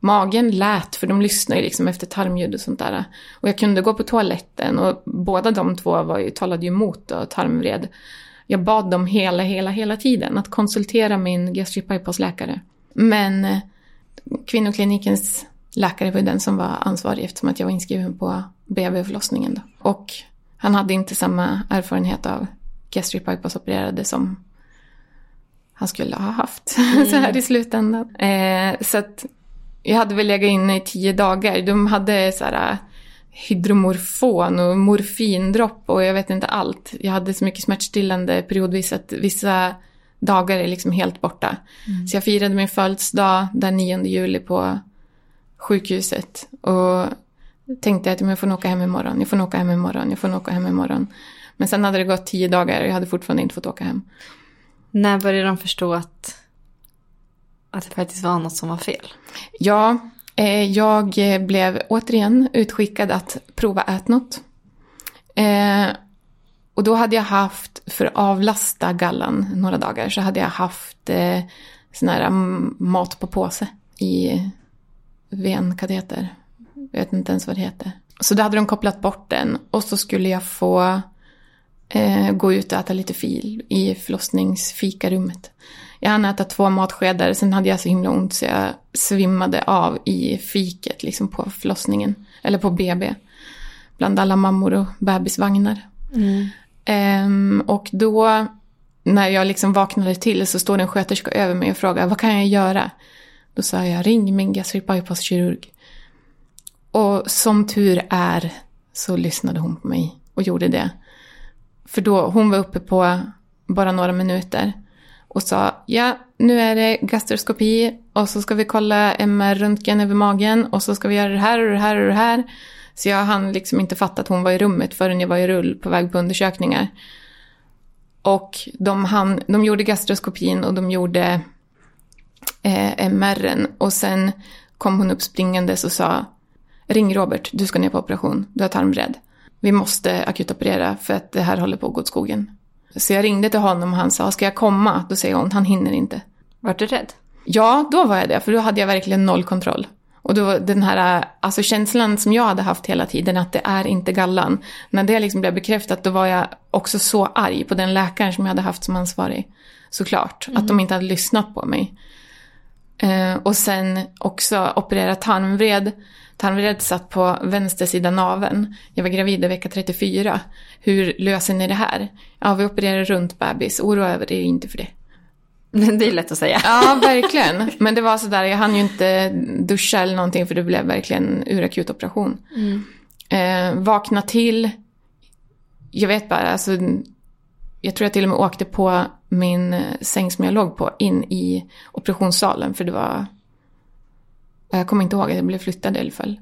Magen lät, för de lyssnar ju liksom efter tarmljud och sånt där. Och jag kunde gå på toaletten och båda de två var ju, talade ju emot då, tarmvred. Jag bad dem hela, hela, hela tiden att konsultera min gastric bypass-läkare. Men eh, kvinnoklinikens läkare var den som var ansvarig eftersom att jag var inskriven på BB-förlossningen. Och han hade inte samma erfarenhet av gastric bypass-opererade som han skulle ha haft *laughs* så här i slutändan. Eh, så att jag hade väl legat inne i tio dagar. De hade så här äh, hydromorfon och morfindropp och jag vet inte allt. Jag hade så mycket smärtstillande periodvis att vissa dagar är liksom helt borta. Så jag firade min födelsedag den 9 juli på sjukhuset och tänkte att jag får nog åka hem imorgon, jag får åka hem imorgon, jag får åka hem imorgon. Men sen hade det gått tio dagar och jag hade fortfarande inte fått åka hem. När började de förstå att, att det faktiskt var något som var fel? Ja, eh, jag blev återigen utskickad att prova ät något. Eh, och då hade jag haft, för att avlasta gallan några dagar, så hade jag haft eh, sån här mm, mat på påse i venkateter. Jag vet inte ens vad det heter. Så då hade de kopplat bort den och så skulle jag få eh, gå ut och äta lite fil i förlossningsfikarummet. Jag hann äta två matskedar, sen hade jag så himla ont så jag svimmade av i fiket liksom på förlossningen. Eller på BB. Bland alla mammor och bebisvagnar. Ehm, och då, när jag liksom vaknade till så står en sköterska över mig och frågar vad kan jag göra? Då sa jag ring min gastric bypass-kirurg. Och som tur är så lyssnade hon på mig och gjorde det. För då, hon var uppe på bara några minuter och sa ja, nu är det gastroskopi och så ska vi kolla MR-röntgen över magen och så ska vi göra det här och det här och det här. Så jag hann liksom inte fatta att hon var i rummet förrän jag var i rull på väg på undersökningar. Och de, hann, de gjorde gastroskopin och de gjorde eh, MR'n och sen kom hon upp springandes och sa Ring Robert, du ska ner på operation, du har tarmbredd. Vi måste akutoperera för att det här håller på att gå åt skogen. Så jag ringde till honom och han sa, ska jag komma? Då säger hon, han hinner inte. Vart du rädd? Ja, då var jag det, för då hade jag verkligen noll kontroll. Och då den här alltså känslan som jag hade haft hela tiden, att det är inte gallan. När det liksom blev bekräftat, då var jag också så arg på den läkaren som jag hade haft som ansvarig. Såklart, att de inte hade lyssnat på mig. Eh, och sen också operera tarmvred. Tarmvred satt på vänster sida naveln. Jag var gravid i vecka 34. Hur löser ni det här? Ja, vi opererar runt bebis. Oroa över er inte för det. *laughs* Det är lätt att säga. Ja, verkligen. Men det var sådär, jag hann ju inte duscha eller någonting för det blev verkligen urakut operation. Eh, vakna till. Jag vet bara, alltså. Jag tror jag till och med åkte på min eh, säng som jag låg på in i operationssalen för det var... Jag kommer inte ihåg att jag blev flyttad i alla fall.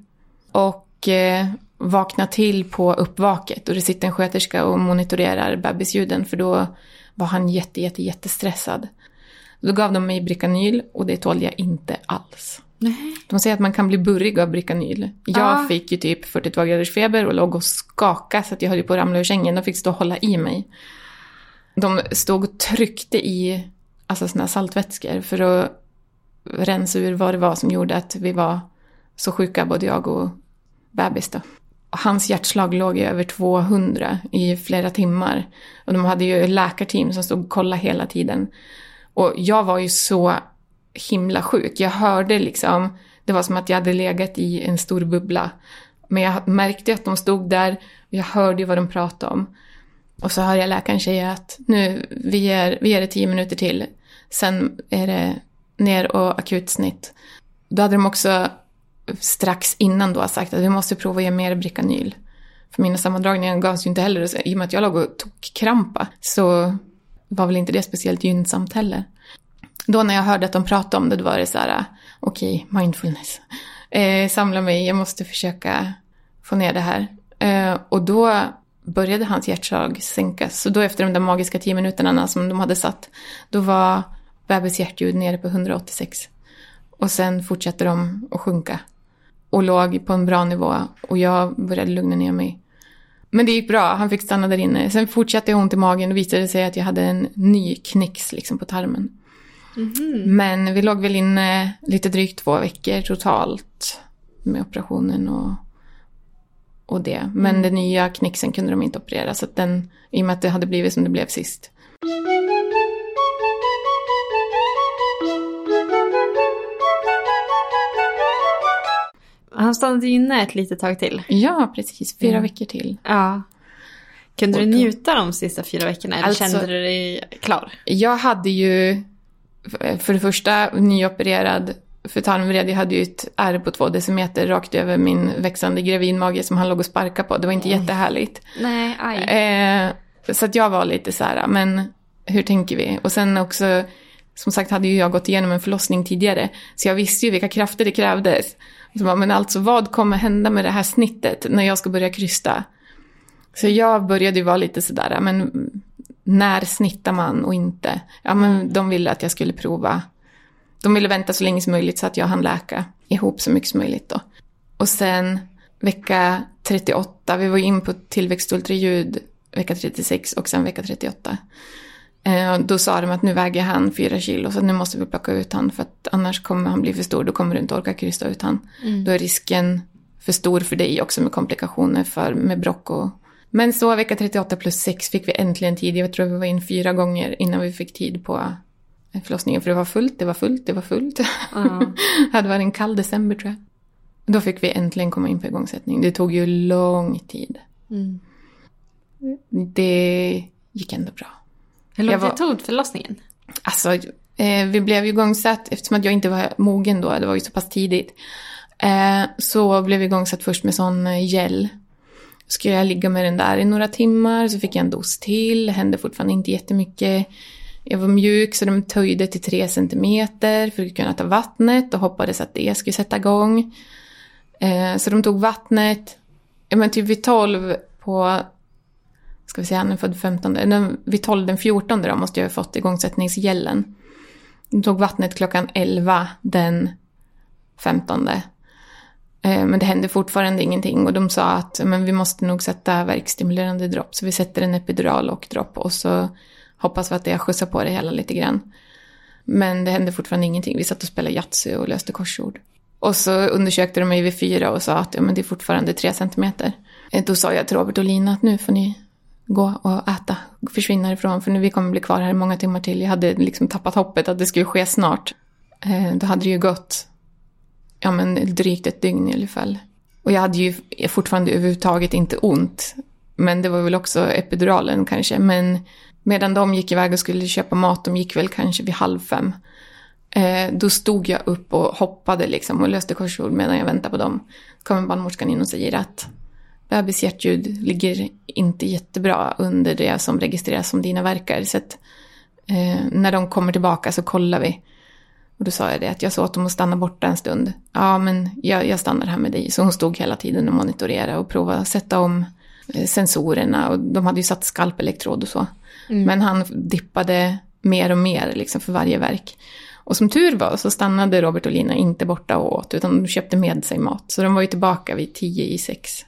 Och eh, vakna till på uppvaket och det sitter en sköterska och monitorerar bebisljuden för då var han jätte, jätte, jättestressad. Då gav de mig Bricanyl och det tålde jag inte alls. De säger att man kan bli burrig av Bricanyl. Jag Ah. fick ju typ 42 graders feber och låg och skakade så att jag höll på att ramla ur sängen. De fick stå och hålla i mig. De stod och tryckte i alltså såna saltvätskor för att rensa ur vad det var som gjorde att vi var så sjuka, både jag och bebis då. Och Hans hjärtslag låg i över 200 i flera timmar. Och de hade ju läkarteam som stod och kollade hela tiden. Och jag var ju så himla sjuk. Jag hörde liksom, det var som att jag hade legat i en stor bubbla. Men jag märkte att de stod där, och jag hörde ju vad de pratade om. Och så hör jag läkaren säga att nu, vi ger, vi ger det tio minuter till. Sen är det ner och akutsnitt. Då hade de också strax innan då sagt att vi måste prova att ge mer Bricanyl. För mina sammandragningar gavs ju inte heller, så i och med att jag låg och tog krampa så var väl inte det speciellt gynnsamt heller. Då när jag hörde att de pratade om det, då var det så här, okej, mindfulness. Eh, samla mig, jag måste försöka få ner det här. Eh, och då började hans hjärtslag sänkas. Så då efter de där magiska tio minuterna som de hade satt, då var bebis hjärtljud nere på 186. Och sen fortsatte de att sjunka. Och låg på en bra nivå. Och jag började lugna ner mig. Men det gick bra, han fick stanna där inne. Sen fortsatte jag ont i magen och visade sig att jag hade en ny knix liksom på tarmen. Men vi låg väl inne lite drygt två veckor totalt med operationen och, och det. Men den nya knixen kunde de inte operera så att den, i och med att det hade blivit som det blev sist. Han stannade inne ett litet tag till. Ja, precis. Fyra veckor till. Ja. Kunde du Och njuta de sista fyra veckorna eller Alltså- kände du dig klar? Jag hade ju, för det första, nyopererad för tarmvred. Jag hade ju ett ärr på två decimeter rakt över min växande gravidmage som han låg och sparkade på. Det var inte jättehärligt. Nej, aj. Eh, så att jag var lite så här, men hur tänker vi? Och sen också, som sagt hade ju jag gått igenom en förlossning tidigare. Så jag visste ju vilka krafter det krävdes. Så bara, men alltså vad kommer hända med det här snittet när jag ska börja krysta? Så jag började ju vara lite sådär, men när snittar man och inte? Ja, men de ville att jag skulle prova. De ville vänta så länge som möjligt så att jag hann läka ihop så mycket som möjligt då. Och sen vecka 38, vi var in på tillväxtultraljud vecka 36 och sen vecka 38. Eh, då sa de att nu väger han fyra kilo så nu måste vi plocka ut han för att annars kommer han bli för stor, då kommer du inte orka krysta ut han. Då är risken för stor för dig också med komplikationer för, med brock och Men så vecka 38 plus 6 fick vi äntligen tid. Jag tror vi var in fyra gånger innan vi fick tid på förlossningen. För det var fullt, det var fullt, det var fullt. Ja. *laughs* det varit en kall december tror jag. Då fick vi äntligen komma in på igångsättning. Det tog ju lång tid. Mm. Det gick ändå bra. Hur lång var- tid tog förlossningen? Alltså, eh, vi blev ju igångsatt, eftersom att jag inte var mogen då, det var ju så pass tidigt. Eh, så blev vi igångsatt först med sån eh, gel. Skulle jag ligga med den där i några timmar, så fick jag en dos till, det hände fortfarande inte jättemycket. Jag var mjuk så de töjde till tre centimeter för att kunna ta vattnet och hoppades att det skulle sätta igång. Eh, så de tog vattnet, ja men typ vid 12 på ska vi säga, han är född 15, nej, vid 12 den 14 då måste jag ha fått igångsättningsgällen. De tog vattnet klockan 11 den 15. Eh, Men det hände fortfarande ingenting och de sa att men vi måste nog sätta verkstimulerande dropp. Så vi sätter en epidural och dropp och så hoppas vi att det skjutsar på det hela lite grann. Men det hände fortfarande ingenting. Vi satt och spelade Yatzy och löste korsord. Och så undersökte de mig vid fyra och sa att ja, men det är fortfarande tre centimeter. Eh, då sa jag till Robert och Lina att nu får ni gå och äta, försvinna härifrån för nu vi kommer bli kvar här i många timmar till. Jag hade liksom tappat hoppet att det skulle ske snart. Eh, då hade det ju gått ja, men drygt ett dygn i alla fall. Och jag hade ju fortfarande överhuvudtaget inte ont. Men det var väl också epiduralen kanske. Men medan de gick iväg och skulle köpa mat, de gick väl kanske vid halv fem. Eh, då stod jag upp och hoppade liksom och löste korsord medan jag väntade på dem. Så kommer barnmorskan in och säger att bebis hjärtljud ligger inte jättebra under det som registreras som dina verkar. Så att eh, när de kommer tillbaka så kollar vi. Och då sa jag det att jag sa åt dem att stanna borta en stund. Ja, men jag, jag stannar här med dig. Så hon stod hela tiden och monitorerade och provade att sätta om eh, sensorerna. Och de hade ju satt skalpelektrod och så. Men han dippade mer och mer liksom för varje verk. Och som tur var så stannade Robert och Lina inte borta och åt, utan de köpte med sig mat. Så de var ju tillbaka vid tio i sex.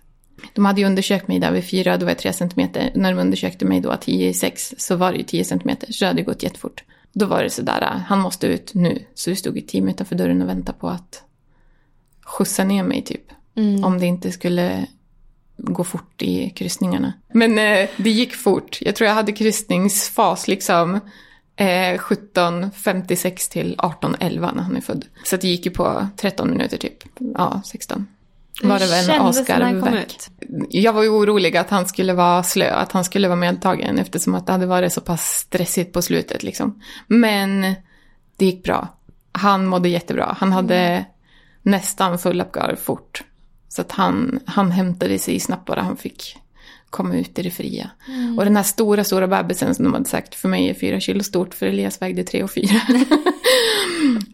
De hade ju undersökt mig där vid fyra, då var jag tre centimeter. När de undersökte mig då tio i sex så var det ju tio centimeter, så det hade gått jättefort. Då var det sådär, han måste ut nu. Så vi stod i team utanför dörren och väntade på att skjutsa ner mig typ. Om det inte skulle gå fort i kryssningarna. Men eh, det gick fort. Jag tror jag hade kryssningsfas liksom eh, 17.56 till 18.11 när han är född. Så det gick ju på 13 minuter typ. Ja, 16. Var det väl en ut? Jag var ju orolig att han skulle vara slö, att han skulle vara medtagen eftersom att det hade varit så pass stressigt på slutet liksom. Men det gick bra. Han mådde jättebra. Han hade nästan full apgar fort. Så att han, han hämtade sig snabbt bara han fick komma ut i det fria. Och den här stora, stora bebisen som de hade sagt för mig är fyra kilo stort, för Elias vägde tre och fyra.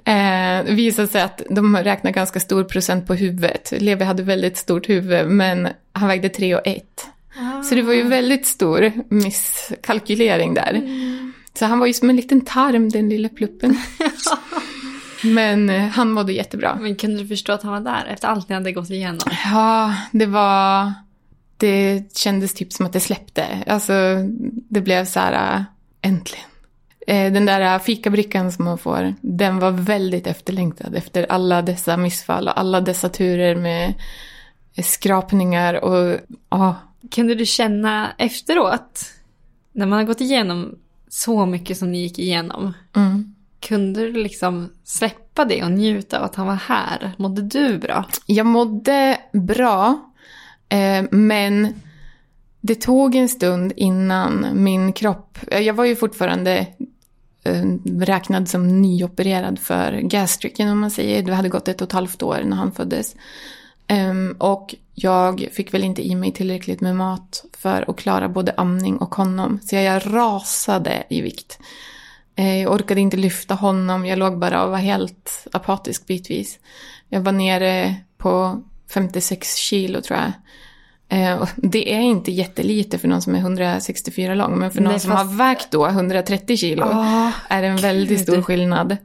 *laughs* eh, visade sig att de räknar ganska stor procent på huvudet. Levi hade väldigt stort huvud, men han vägde tre och ett. Så det var ju väldigt stor misskalkylering där. Så han var ju som en liten tarm, den lilla pluppen. *laughs* Men eh, han mådde jättebra. Men kunde du förstå att han var där efter allt ni hade gått igenom? Ja, det var... Det kändes typ som att det släppte. Alltså, det blev så här, äh, äntligen. Eh, Den där fikabrickan som man får, den var väldigt efterlängtad efter alla dessa missfall och alla dessa turer med skrapningar och ja, Kunde du känna efteråt, när man har gått igenom så mycket som ni gick igenom, mm kunde du liksom släppa det och njuta av att han var här? Mådde du bra? Jag mådde bra, eh, men det tog en stund innan min kropp... Eh, jag var ju fortfarande eh, räknad som nyopererad för gastriken om man säger. Det hade gått ett och ett halvt år när han föddes. Eh, och jag fick väl inte i mig tillräckligt med mat för att klara både amning och honom. Så jag rasade i vikt. Eh, Jag orkade inte lyfta honom, jag låg bara och var helt apatisk bitvis. Jag var nere på 56 kilo tror jag. Eh, Det är inte jättelite för någon som är 164 lång, men för någon Nej, som fast- har vägt då 130 kilo Åh, är det en väldigt gud. stor skillnad.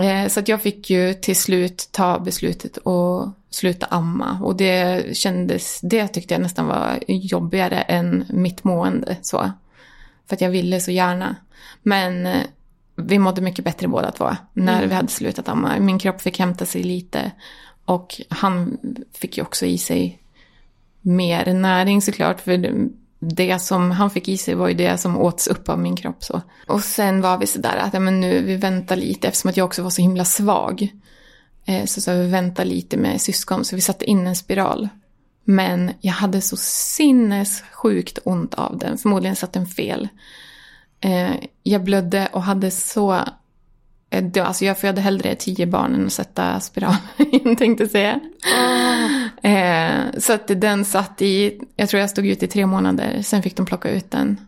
Eh, Så att jag fick ju till slut ta beslutet att sluta amma. Och det kändes, det tyckte jag nästan var jobbigare än mitt mående. Så. För att jag ville så gärna. Men eh, vi mådde mycket bättre båda två när vi hade slutat amma. Min kropp fick hämta sig lite. Och han fick ju också i sig mer näring såklart. För det som han fick i sig var ju det som åts upp av min kropp. Så. Och sen var vi sådär att ja, men nu, vi väntar lite eftersom att jag också var så himla svag. Eh, så sa vi vänta lite med syskon så vi satte in en spiral. Men jag hade så sinnessjukt ont av den. Förmodligen satt den fel. Eh, jag blödde och hade så... Eh, alltså jag födde hellre tio barn än att sätta spiral *laughs* in, tänkte säga. Oh. Eh, så att den satt i... Jag tror jag stod ut i tre månader. Sen fick de plocka ut den.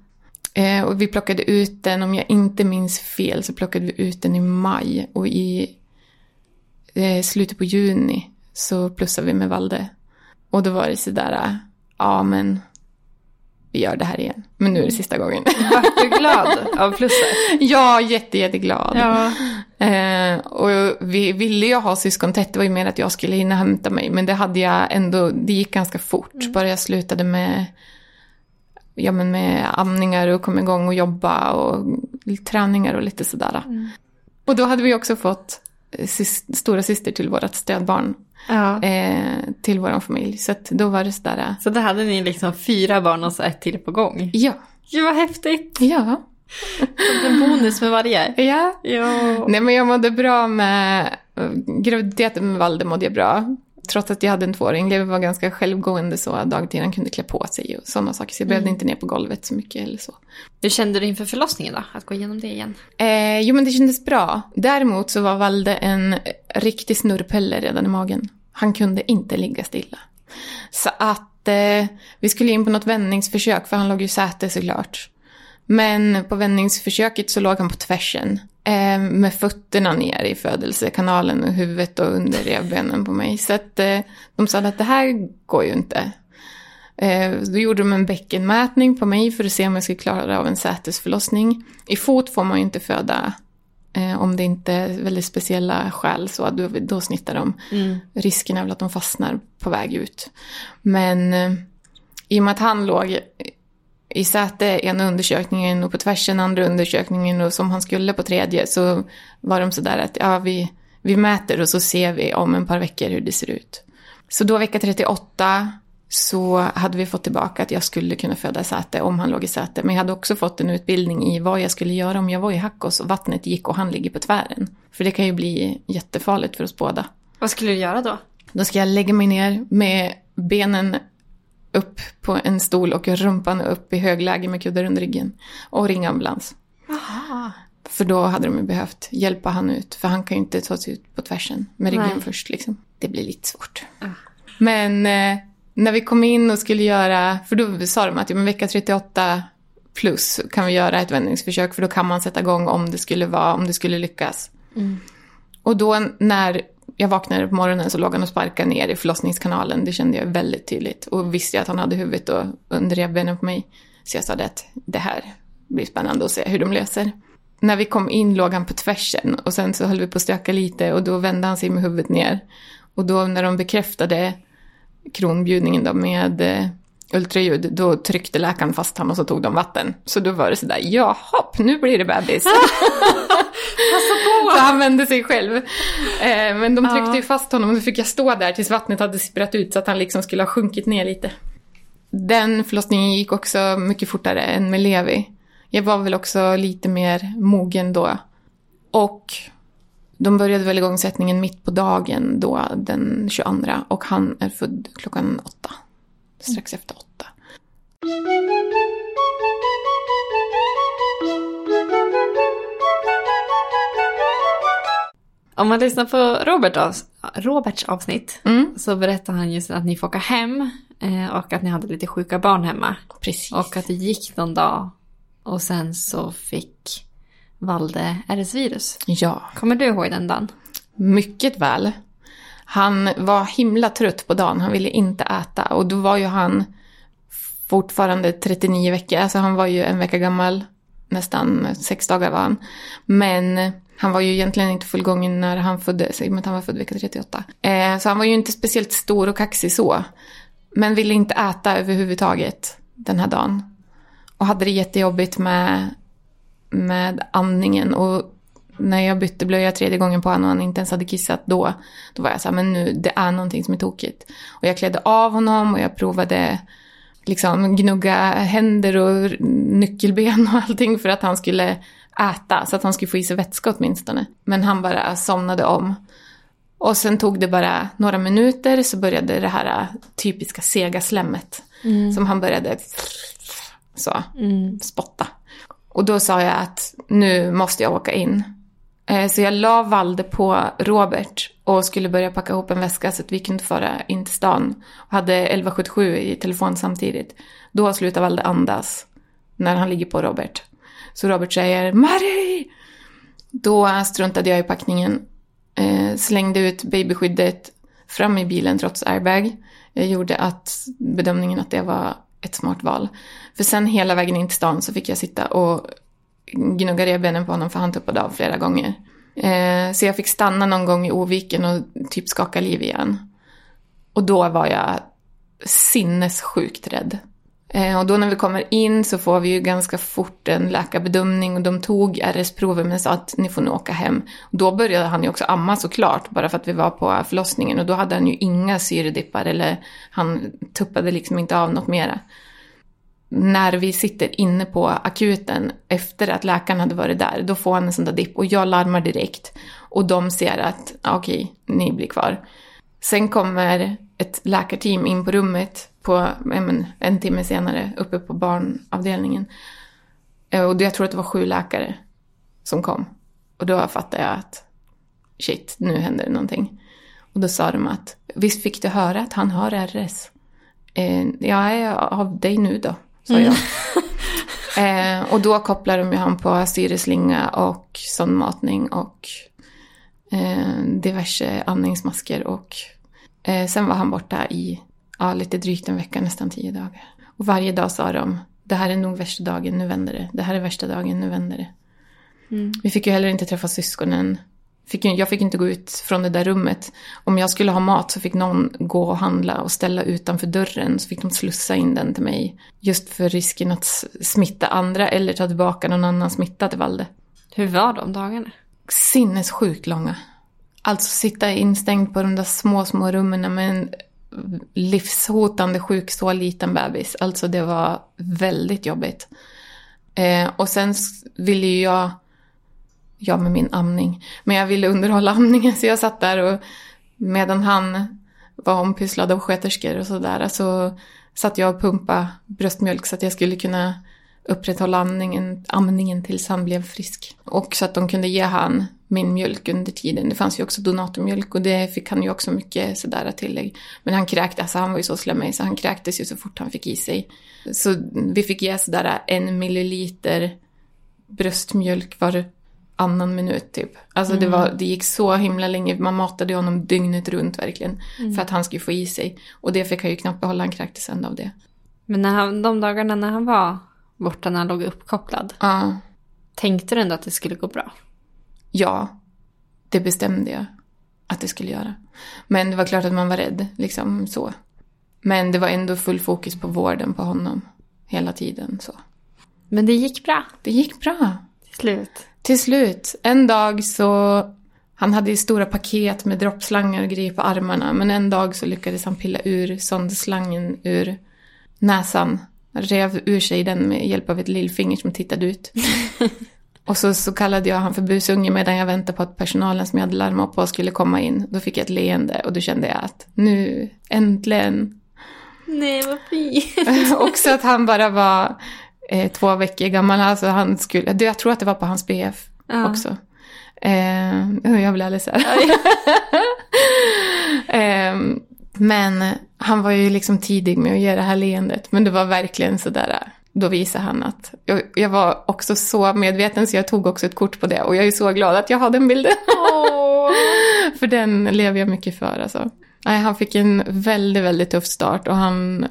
Eh, och vi plockade ut den, om jag inte minns fel, så plockade vi ut den i maj. Och i eh, slutet på juni så plussade vi med Valde. Och då var det sådär, ja men vi gör det här igen. Men nu är det sista gången. Vart du glad av plusset? *laughs* Ja, jätte, jätteglad. Ja. Eh, och vi ville ju ha syskon tätt, det var ju mer att jag skulle hinna hämta mig. Men det hade jag ändå, det gick ganska fort. Mm. Bara jag slutade med, ja, men med amningar och kom igång och jobba och träningar och lite sådär. Mm. Och då hade vi också fått sys- stora syster till vårt stödbarn. Ja. Eh, till vår familj. Så då var det sådär, Så då hade ni liksom fyra barn och så ett till på gång. ja, Gud vad häftigt! ja, En bonus med varje. ja. Ja. Nej men jag mådde bra med graviditeten med Valde mådde jag bra. Trots att jag hade en tvååring. Lever var ganska självgående så dagtid han kunde klä på sig och sådana saker. Så jag behövde inte ner på golvet så mycket eller så. Hur kände du inför förlossningen då? Att gå igenom det igen? Eh, jo men det kändes bra. Däremot så var Valde en riktig snurrpelle redan i magen. Han kunde inte ligga stilla. Så att eh, vi skulle in på något vändningsförsök för han låg ju i säte såklart. Men på vändningsförsöket så låg han på tvärsen. Eh, med fötterna ner i födelsekanalen och huvudet och under revbenen på mig. Så att eh, de sa att det här går ju inte. Eh, då gjorde de en bäckenmätning på mig för att se om jag skulle klara av en sätesförlossning. I fot får man ju inte föda eh, om det inte är väldigt speciella skäl. Så då, då snittar de. Risken är väl att de fastnar på väg ut. Men eh, i och med att han låg i säte ena undersökningen och på tvärsen andra undersökningen och som han skulle på tredje så var de sådär att ja, vi, vi mäter och så ser vi om en par veckor hur det ser ut. Så då vecka 38 så hade vi fått tillbaka att jag skulle kunna föda i säte om han låg i säte. Men jag hade också fått en utbildning i vad jag skulle göra om jag var i Hackås och vattnet gick och han ligger på tvären. För det kan ju bli jättefarligt för oss båda. Vad skulle du göra då? Då ska jag lägga mig ner med benen upp på en stol och rumpan upp i högläge med kuddar under ryggen. Och ringa ambulans. För då hade de behövt hjälpa han ut. För han kan ju inte ta sig ut på tvärsen med ryggen Nej. först liksom. Det blir lite svårt. Men eh, när vi kom in och skulle göra, för då sa de att ja, men vecka 38 plus kan vi göra ett vändningsförsök. För då kan man sätta igång om det skulle, vara, om det skulle lyckas. Och då när jag vaknade på morgonen så låg han och sparkade ner i förlossningskanalen. Det kände jag väldigt tydligt. Och visste jag att han hade huvudet och under revbenen på mig. Så jag sa det att det här blir spännande att se hur de löser. När vi kom in låg han på tvärsen och sen så höll vi på att stöka lite och då vände han sig med huvudet ner. Och då när de bekräftade kronbjudningen då med eh, ultraljud, då tryckte läkaren fast honom och så tog de vatten. Så då var det sådär, ja hopp, nu blir det bebis. *laughs* Så han vände sig själv. Eh, men de tryckte ju fast honom och då fick jag stå där tills vattnet hade sipprat ut så att han liksom skulle ha sjunkit ner lite. Den förlossningen gick också mycket fortare än med Levi. Jag var väl också lite mer mogen då. Och de började väl igångsättningen mitt på dagen då, den 22. Och han är född klockan åtta. Strax efter åtta. Om man lyssnar på Robert avs- Roberts avsnitt Mm. så berättar han just att ni får åka hem eh, och att ni hade lite sjuka barn hemma. Precis. Och att det gick någon dag och sen så fick Valde RS-virus. Ja. Kommer du ihåg den dagen? Mycket väl. Han var himla trött på dagen, han ville inte äta. Och då var ju han fortfarande 39 veckor, alltså han var ju en vecka gammal. Nästan sex dagar var han. Men han var ju egentligen inte fullgången när han föddes, i och med att han var född vecka 38. Eh, så han var ju inte speciellt stor och kaxig så. Men ville inte äta överhuvudtaget den här dagen. Och hade det jättejobbigt med, med andningen. Och när jag bytte blöja tredje gången på honom och han inte ens hade kissat då, då var jag så här, men nu, det är någonting som är tokigt. Och jag klädde av honom och jag provade liksom gnugga händer och nyckelben och *laughs* allting för att han skulle äta, så att han skulle få i sig vätska åtminstone. Men han bara somnade om. Och sen tog det bara några minuter så började det här typiska sega slemmet. Som han började så, spotta. Och då sa jag att nu måste jag åka in. Eh, så jag la Valde på Robert och skulle börja packa ihop en väska så att vi kunde föra in till stan. Och hade 1177 i telefon samtidigt. Då slutar Valde andas när han ligger på Robert. Så Robert säger Marie! Då struntade jag i packningen, eh, slängde ut babyskyddet fram i bilen trots airbag. Jag gjorde att bedömningen att det var ett smart val. För sen hela vägen in till stan så fick jag sitta och gnugga revbenen på honom för han tuppade av flera gånger. Eh, så jag fick stanna någon gång i Oviken och typ skaka liv igen. Och då var jag sinnessjukt rädd. Eh, och då när vi kommer in så får vi ju ganska fort en läkarbedömning och de tog RS-prover men sa att ni får nog åka hem. Då började han ju också amma såklart, bara för att vi var på förlossningen och då hade han ju inga syredippar eller han tuppade liksom inte av något mera. När vi sitter inne på akuten efter att läkaren hade varit där, då får han en sån där dipp och jag larmar direkt. Och de ser att, okej, okej, ni blir kvar. Sen kommer ett läkarteam in på rummet på men, en timme senare uppe på barnavdelningen. Eh, och jag tror att det var sju läkare som kom. Och då fattade jag att shit, nu händer det någonting. Och då sa de att visst fick du höra att han har RS? Eh, ja, jag av dig nu då, sa jag. *laughs* eh, och då kopplar de ju han på syreslinga och sondmatning och eh, diverse andningsmasker och eh, sen var han borta i ja, lite drygt en vecka, nästan tio dagar. Och varje dag sa de, det här är nog värsta dagen, nu vänder det. Det här är värsta dagen, nu vänder det. Vi fick ju heller inte träffa syskonen. Fick, jag fick inte gå ut från det där rummet. Om jag skulle ha mat så fick någon gå och handla och ställa utanför dörren. Så fick de slussa in den till mig. Just för risken att smitta andra eller ta tillbaka någon annan smitta till Valde. Hur var de dagarna? Sinnessjukt långa. Alltså sitta instängd på de där små, små rummen med en livshotande sjuk, så liten bebis. Alltså det var väldigt jobbigt. Eh, och sen ville ju jag, jag med min amning, men jag ville underhålla *laughs* amningen så jag satt där och medan han var ompysslad av sköterskor och sådär så satt jag och pumpade bröstmjölk så att jag skulle kunna upprätthålla amningen, amningen tills han blev frisk. Och så att de kunde ge han min mjölk under tiden. Det fanns ju också donatormjölk och det fick han ju också mycket sådär tillägg. Men han kräktes, alltså han var ju så slemmig så han kräktes ju så fort han fick i sig. Så vi fick ge sådär en milliliter bröstmjölk var annan minut typ. Alltså det, var, det gick så himla länge, man matade honom dygnet runt verkligen. För att han skulle få i sig. Och det fick han ju knappt behålla, han kräktes ändå av det. Men när han, de dagarna när han var borta, när han låg uppkopplad, Ja. tänkte du ändå att det skulle gå bra? Ja, det bestämde jag att det skulle göra. Men det var klart att man var rädd, liksom så. Men det var ändå full fokus på vården på honom hela tiden. så. Men det gick bra Det gick bra. till slut. Till slut, en dag så... Han hade ju stora paket med droppslangar och grejer på armarna. Men en dag så lyckades han pilla ur sondslangen ur näsan. Rev ur sig den med hjälp av ett lillfinger som tittade ut. *laughs* och så, så kallade jag han för busunge medan jag väntade på att personalen som jag hade larmat på skulle komma in. Då fick jag ett leende och då kände jag att nu, äntligen. Nej, vad fint. *laughs* Också att han bara var eh, två veckor gammal. Alltså han skulle, jag tror att det var på hans BF Ja. också. Eh, jag blir alldeles så *laughs* eh, men han var ju liksom tidig med att ge det här leendet. Men det var verkligen sådär, då visade han att... Jag, jag var också så medveten så jag tog också ett kort på det. Och jag är så glad att jag har den bilden. *laughs* för den lever jag mycket för alltså. Nej, han fick en väldigt, väldigt tuff start och han...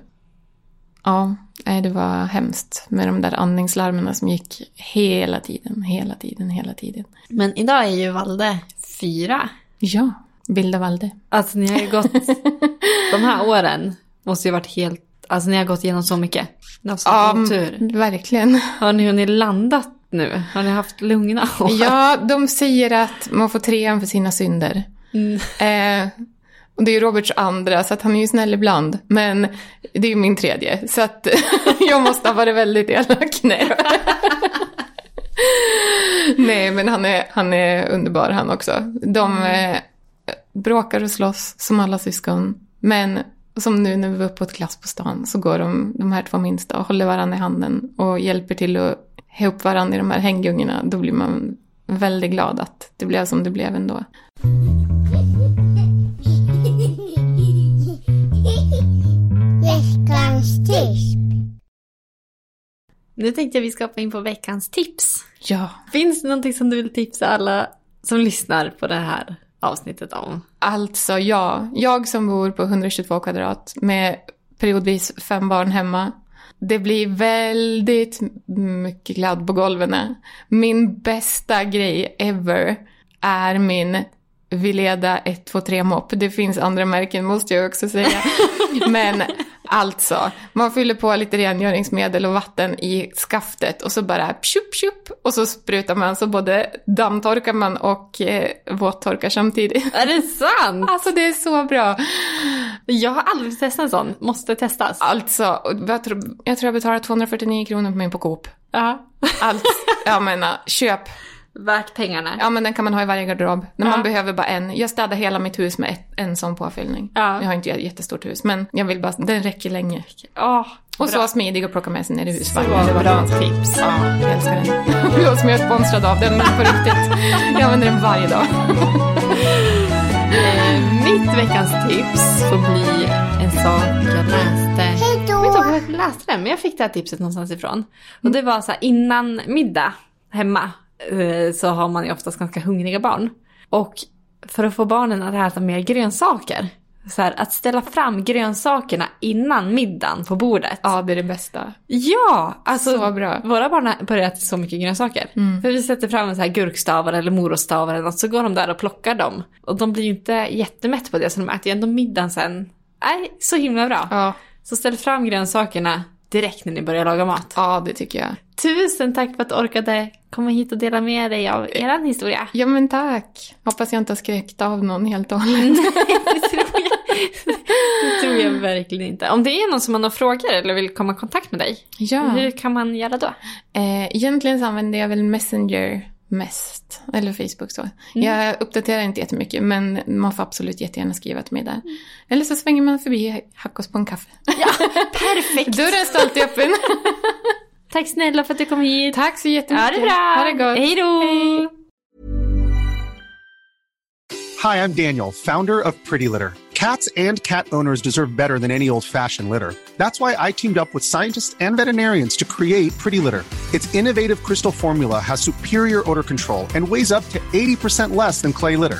Ja, nej, det var hemskt med de där andningslarmerna som gick hela tiden, hela tiden, hela tiden. Men idag är ju Valde fyra. Ja, Vilda Valde. Alltså ni har ju gått, *laughs* de här åren måste ju varit helt, alltså ni har gått igenom så mycket. Ni har så Ja, otur. verkligen. Har ni hunnit landat nu? Har ni haft lugna år? Ja, de säger att man får trean för sina synder. Eh, och det är ju Roberts andra, så att han är ju snäll ibland. Men det är ju min tredje, så att *laughs* jag måste ha varit väldigt elak. *laughs* Nej, Nej men han är, han är underbar han också. De eh, bråkar och slåss som alla syskon. Men som nu när vi var uppe på ett glass på stan så går de, de här två minsta och håller varandra i handen och hjälper till att ha upp varandra i de här hänggungorna. Då blir man väldigt glad att det blev som det blev ändå. Veckans tips. Nu tänkte jag vi ska hoppa in på veckans tips. Ja, Finns det någonting som du vill tipsa alla som lyssnar på det här avsnittet om? alltså ja. Jag som bor på 122 kvadrat med periodvis fem barn hemma. Det blir väldigt mycket kladd på golven. Min bästa grej ever är min Vileda 123 mopp. Det finns andra märken måste jag också säga. *laughs* Men alltså, man fyller på lite rengöringsmedel och vatten i skaftet och så bara pjup pjup och så sprutar man så både dammtorkar man och eh, våttorkar samtidigt. Är det sant? *laughs* Alltså det är så bra. Jag har aldrig testat en sån. Måste testas. Alltså, jag tror jag, tror jag betalar 249 kronor på min på Coop. Ja. Allt, jag menar, köp. Värt pengarna. Ja men den kan man ha i varje garderob. När man Ja. behöver bara en. Jag städar hela mitt hus med ett, en sån påfyllning. Ja. Jag har inte ett jättestort hus men jag vill bara, den räcker länge. Åh, Och bra. så smidig att plocka med sig ner i husvagnen. Det var bra tips. Ja, jag älskar den. *laughs* Det låter som jag är sponsrad av den men på riktigt. Jag använder den varje dag. Eh, Mitt veckans tips får bli en sak jag läste. Jag vet inte om jag läste den, men jag fick det här tipset någonstans ifrån. Och det var så här, innan middag hemma så har man ju oftast ganska hungriga barn. Och för att få barnen att äta mer grönsaker, så här, att ställa fram grönsakerna innan middagen på bordet. Ja, det är det bästa. Ja, alltså Så bra. våra barn börjar äta så mycket grönsaker. För vi sätter fram en så här gurkstavar eller morotstavar eller något så går de där och plockar dem. Och de blir ju inte jättemätt på det så de äter ju ändå middagen sen. Nej, så himla bra. Ja, Så ställ fram grönsakerna direkt när ni börjar laga mat. ja det tycker jag. Tusen tack för att du orkade komma hit och dela med dig av er historia. Ja men tack. Hoppas jag inte har skräckt av någon helt och hållet. *laughs* det, tror jag, det tror jag verkligen inte. Om det är någon som har några frågor eller vill komma i kontakt med dig, Ja. hur kan man göra då? Eh, egentligen så använder jag väl Messenger mest. Eller Facebook så. Jag uppdaterar inte jättemycket men man får absolut jättegärna skriva till mig där. Eller så svänger man förbi Hackos på en kaffe. Ja, perfekt! *laughs* Dörren står alltid öppen. *laughs* Tack snälla för att du kom hit. Tack så jättemycket. Ha det bra! Ha det gott. Hej då! Hej. Hi, I'm Daniel, founder of Pretty Litter. Cats and cat owners deserve better than any old fashioned litter. That's why I teamed up with scientists and veterinarians to create Pretty Litter. Its innovative crystal formula has superior odor control and weighs up to 80% less than clay litter.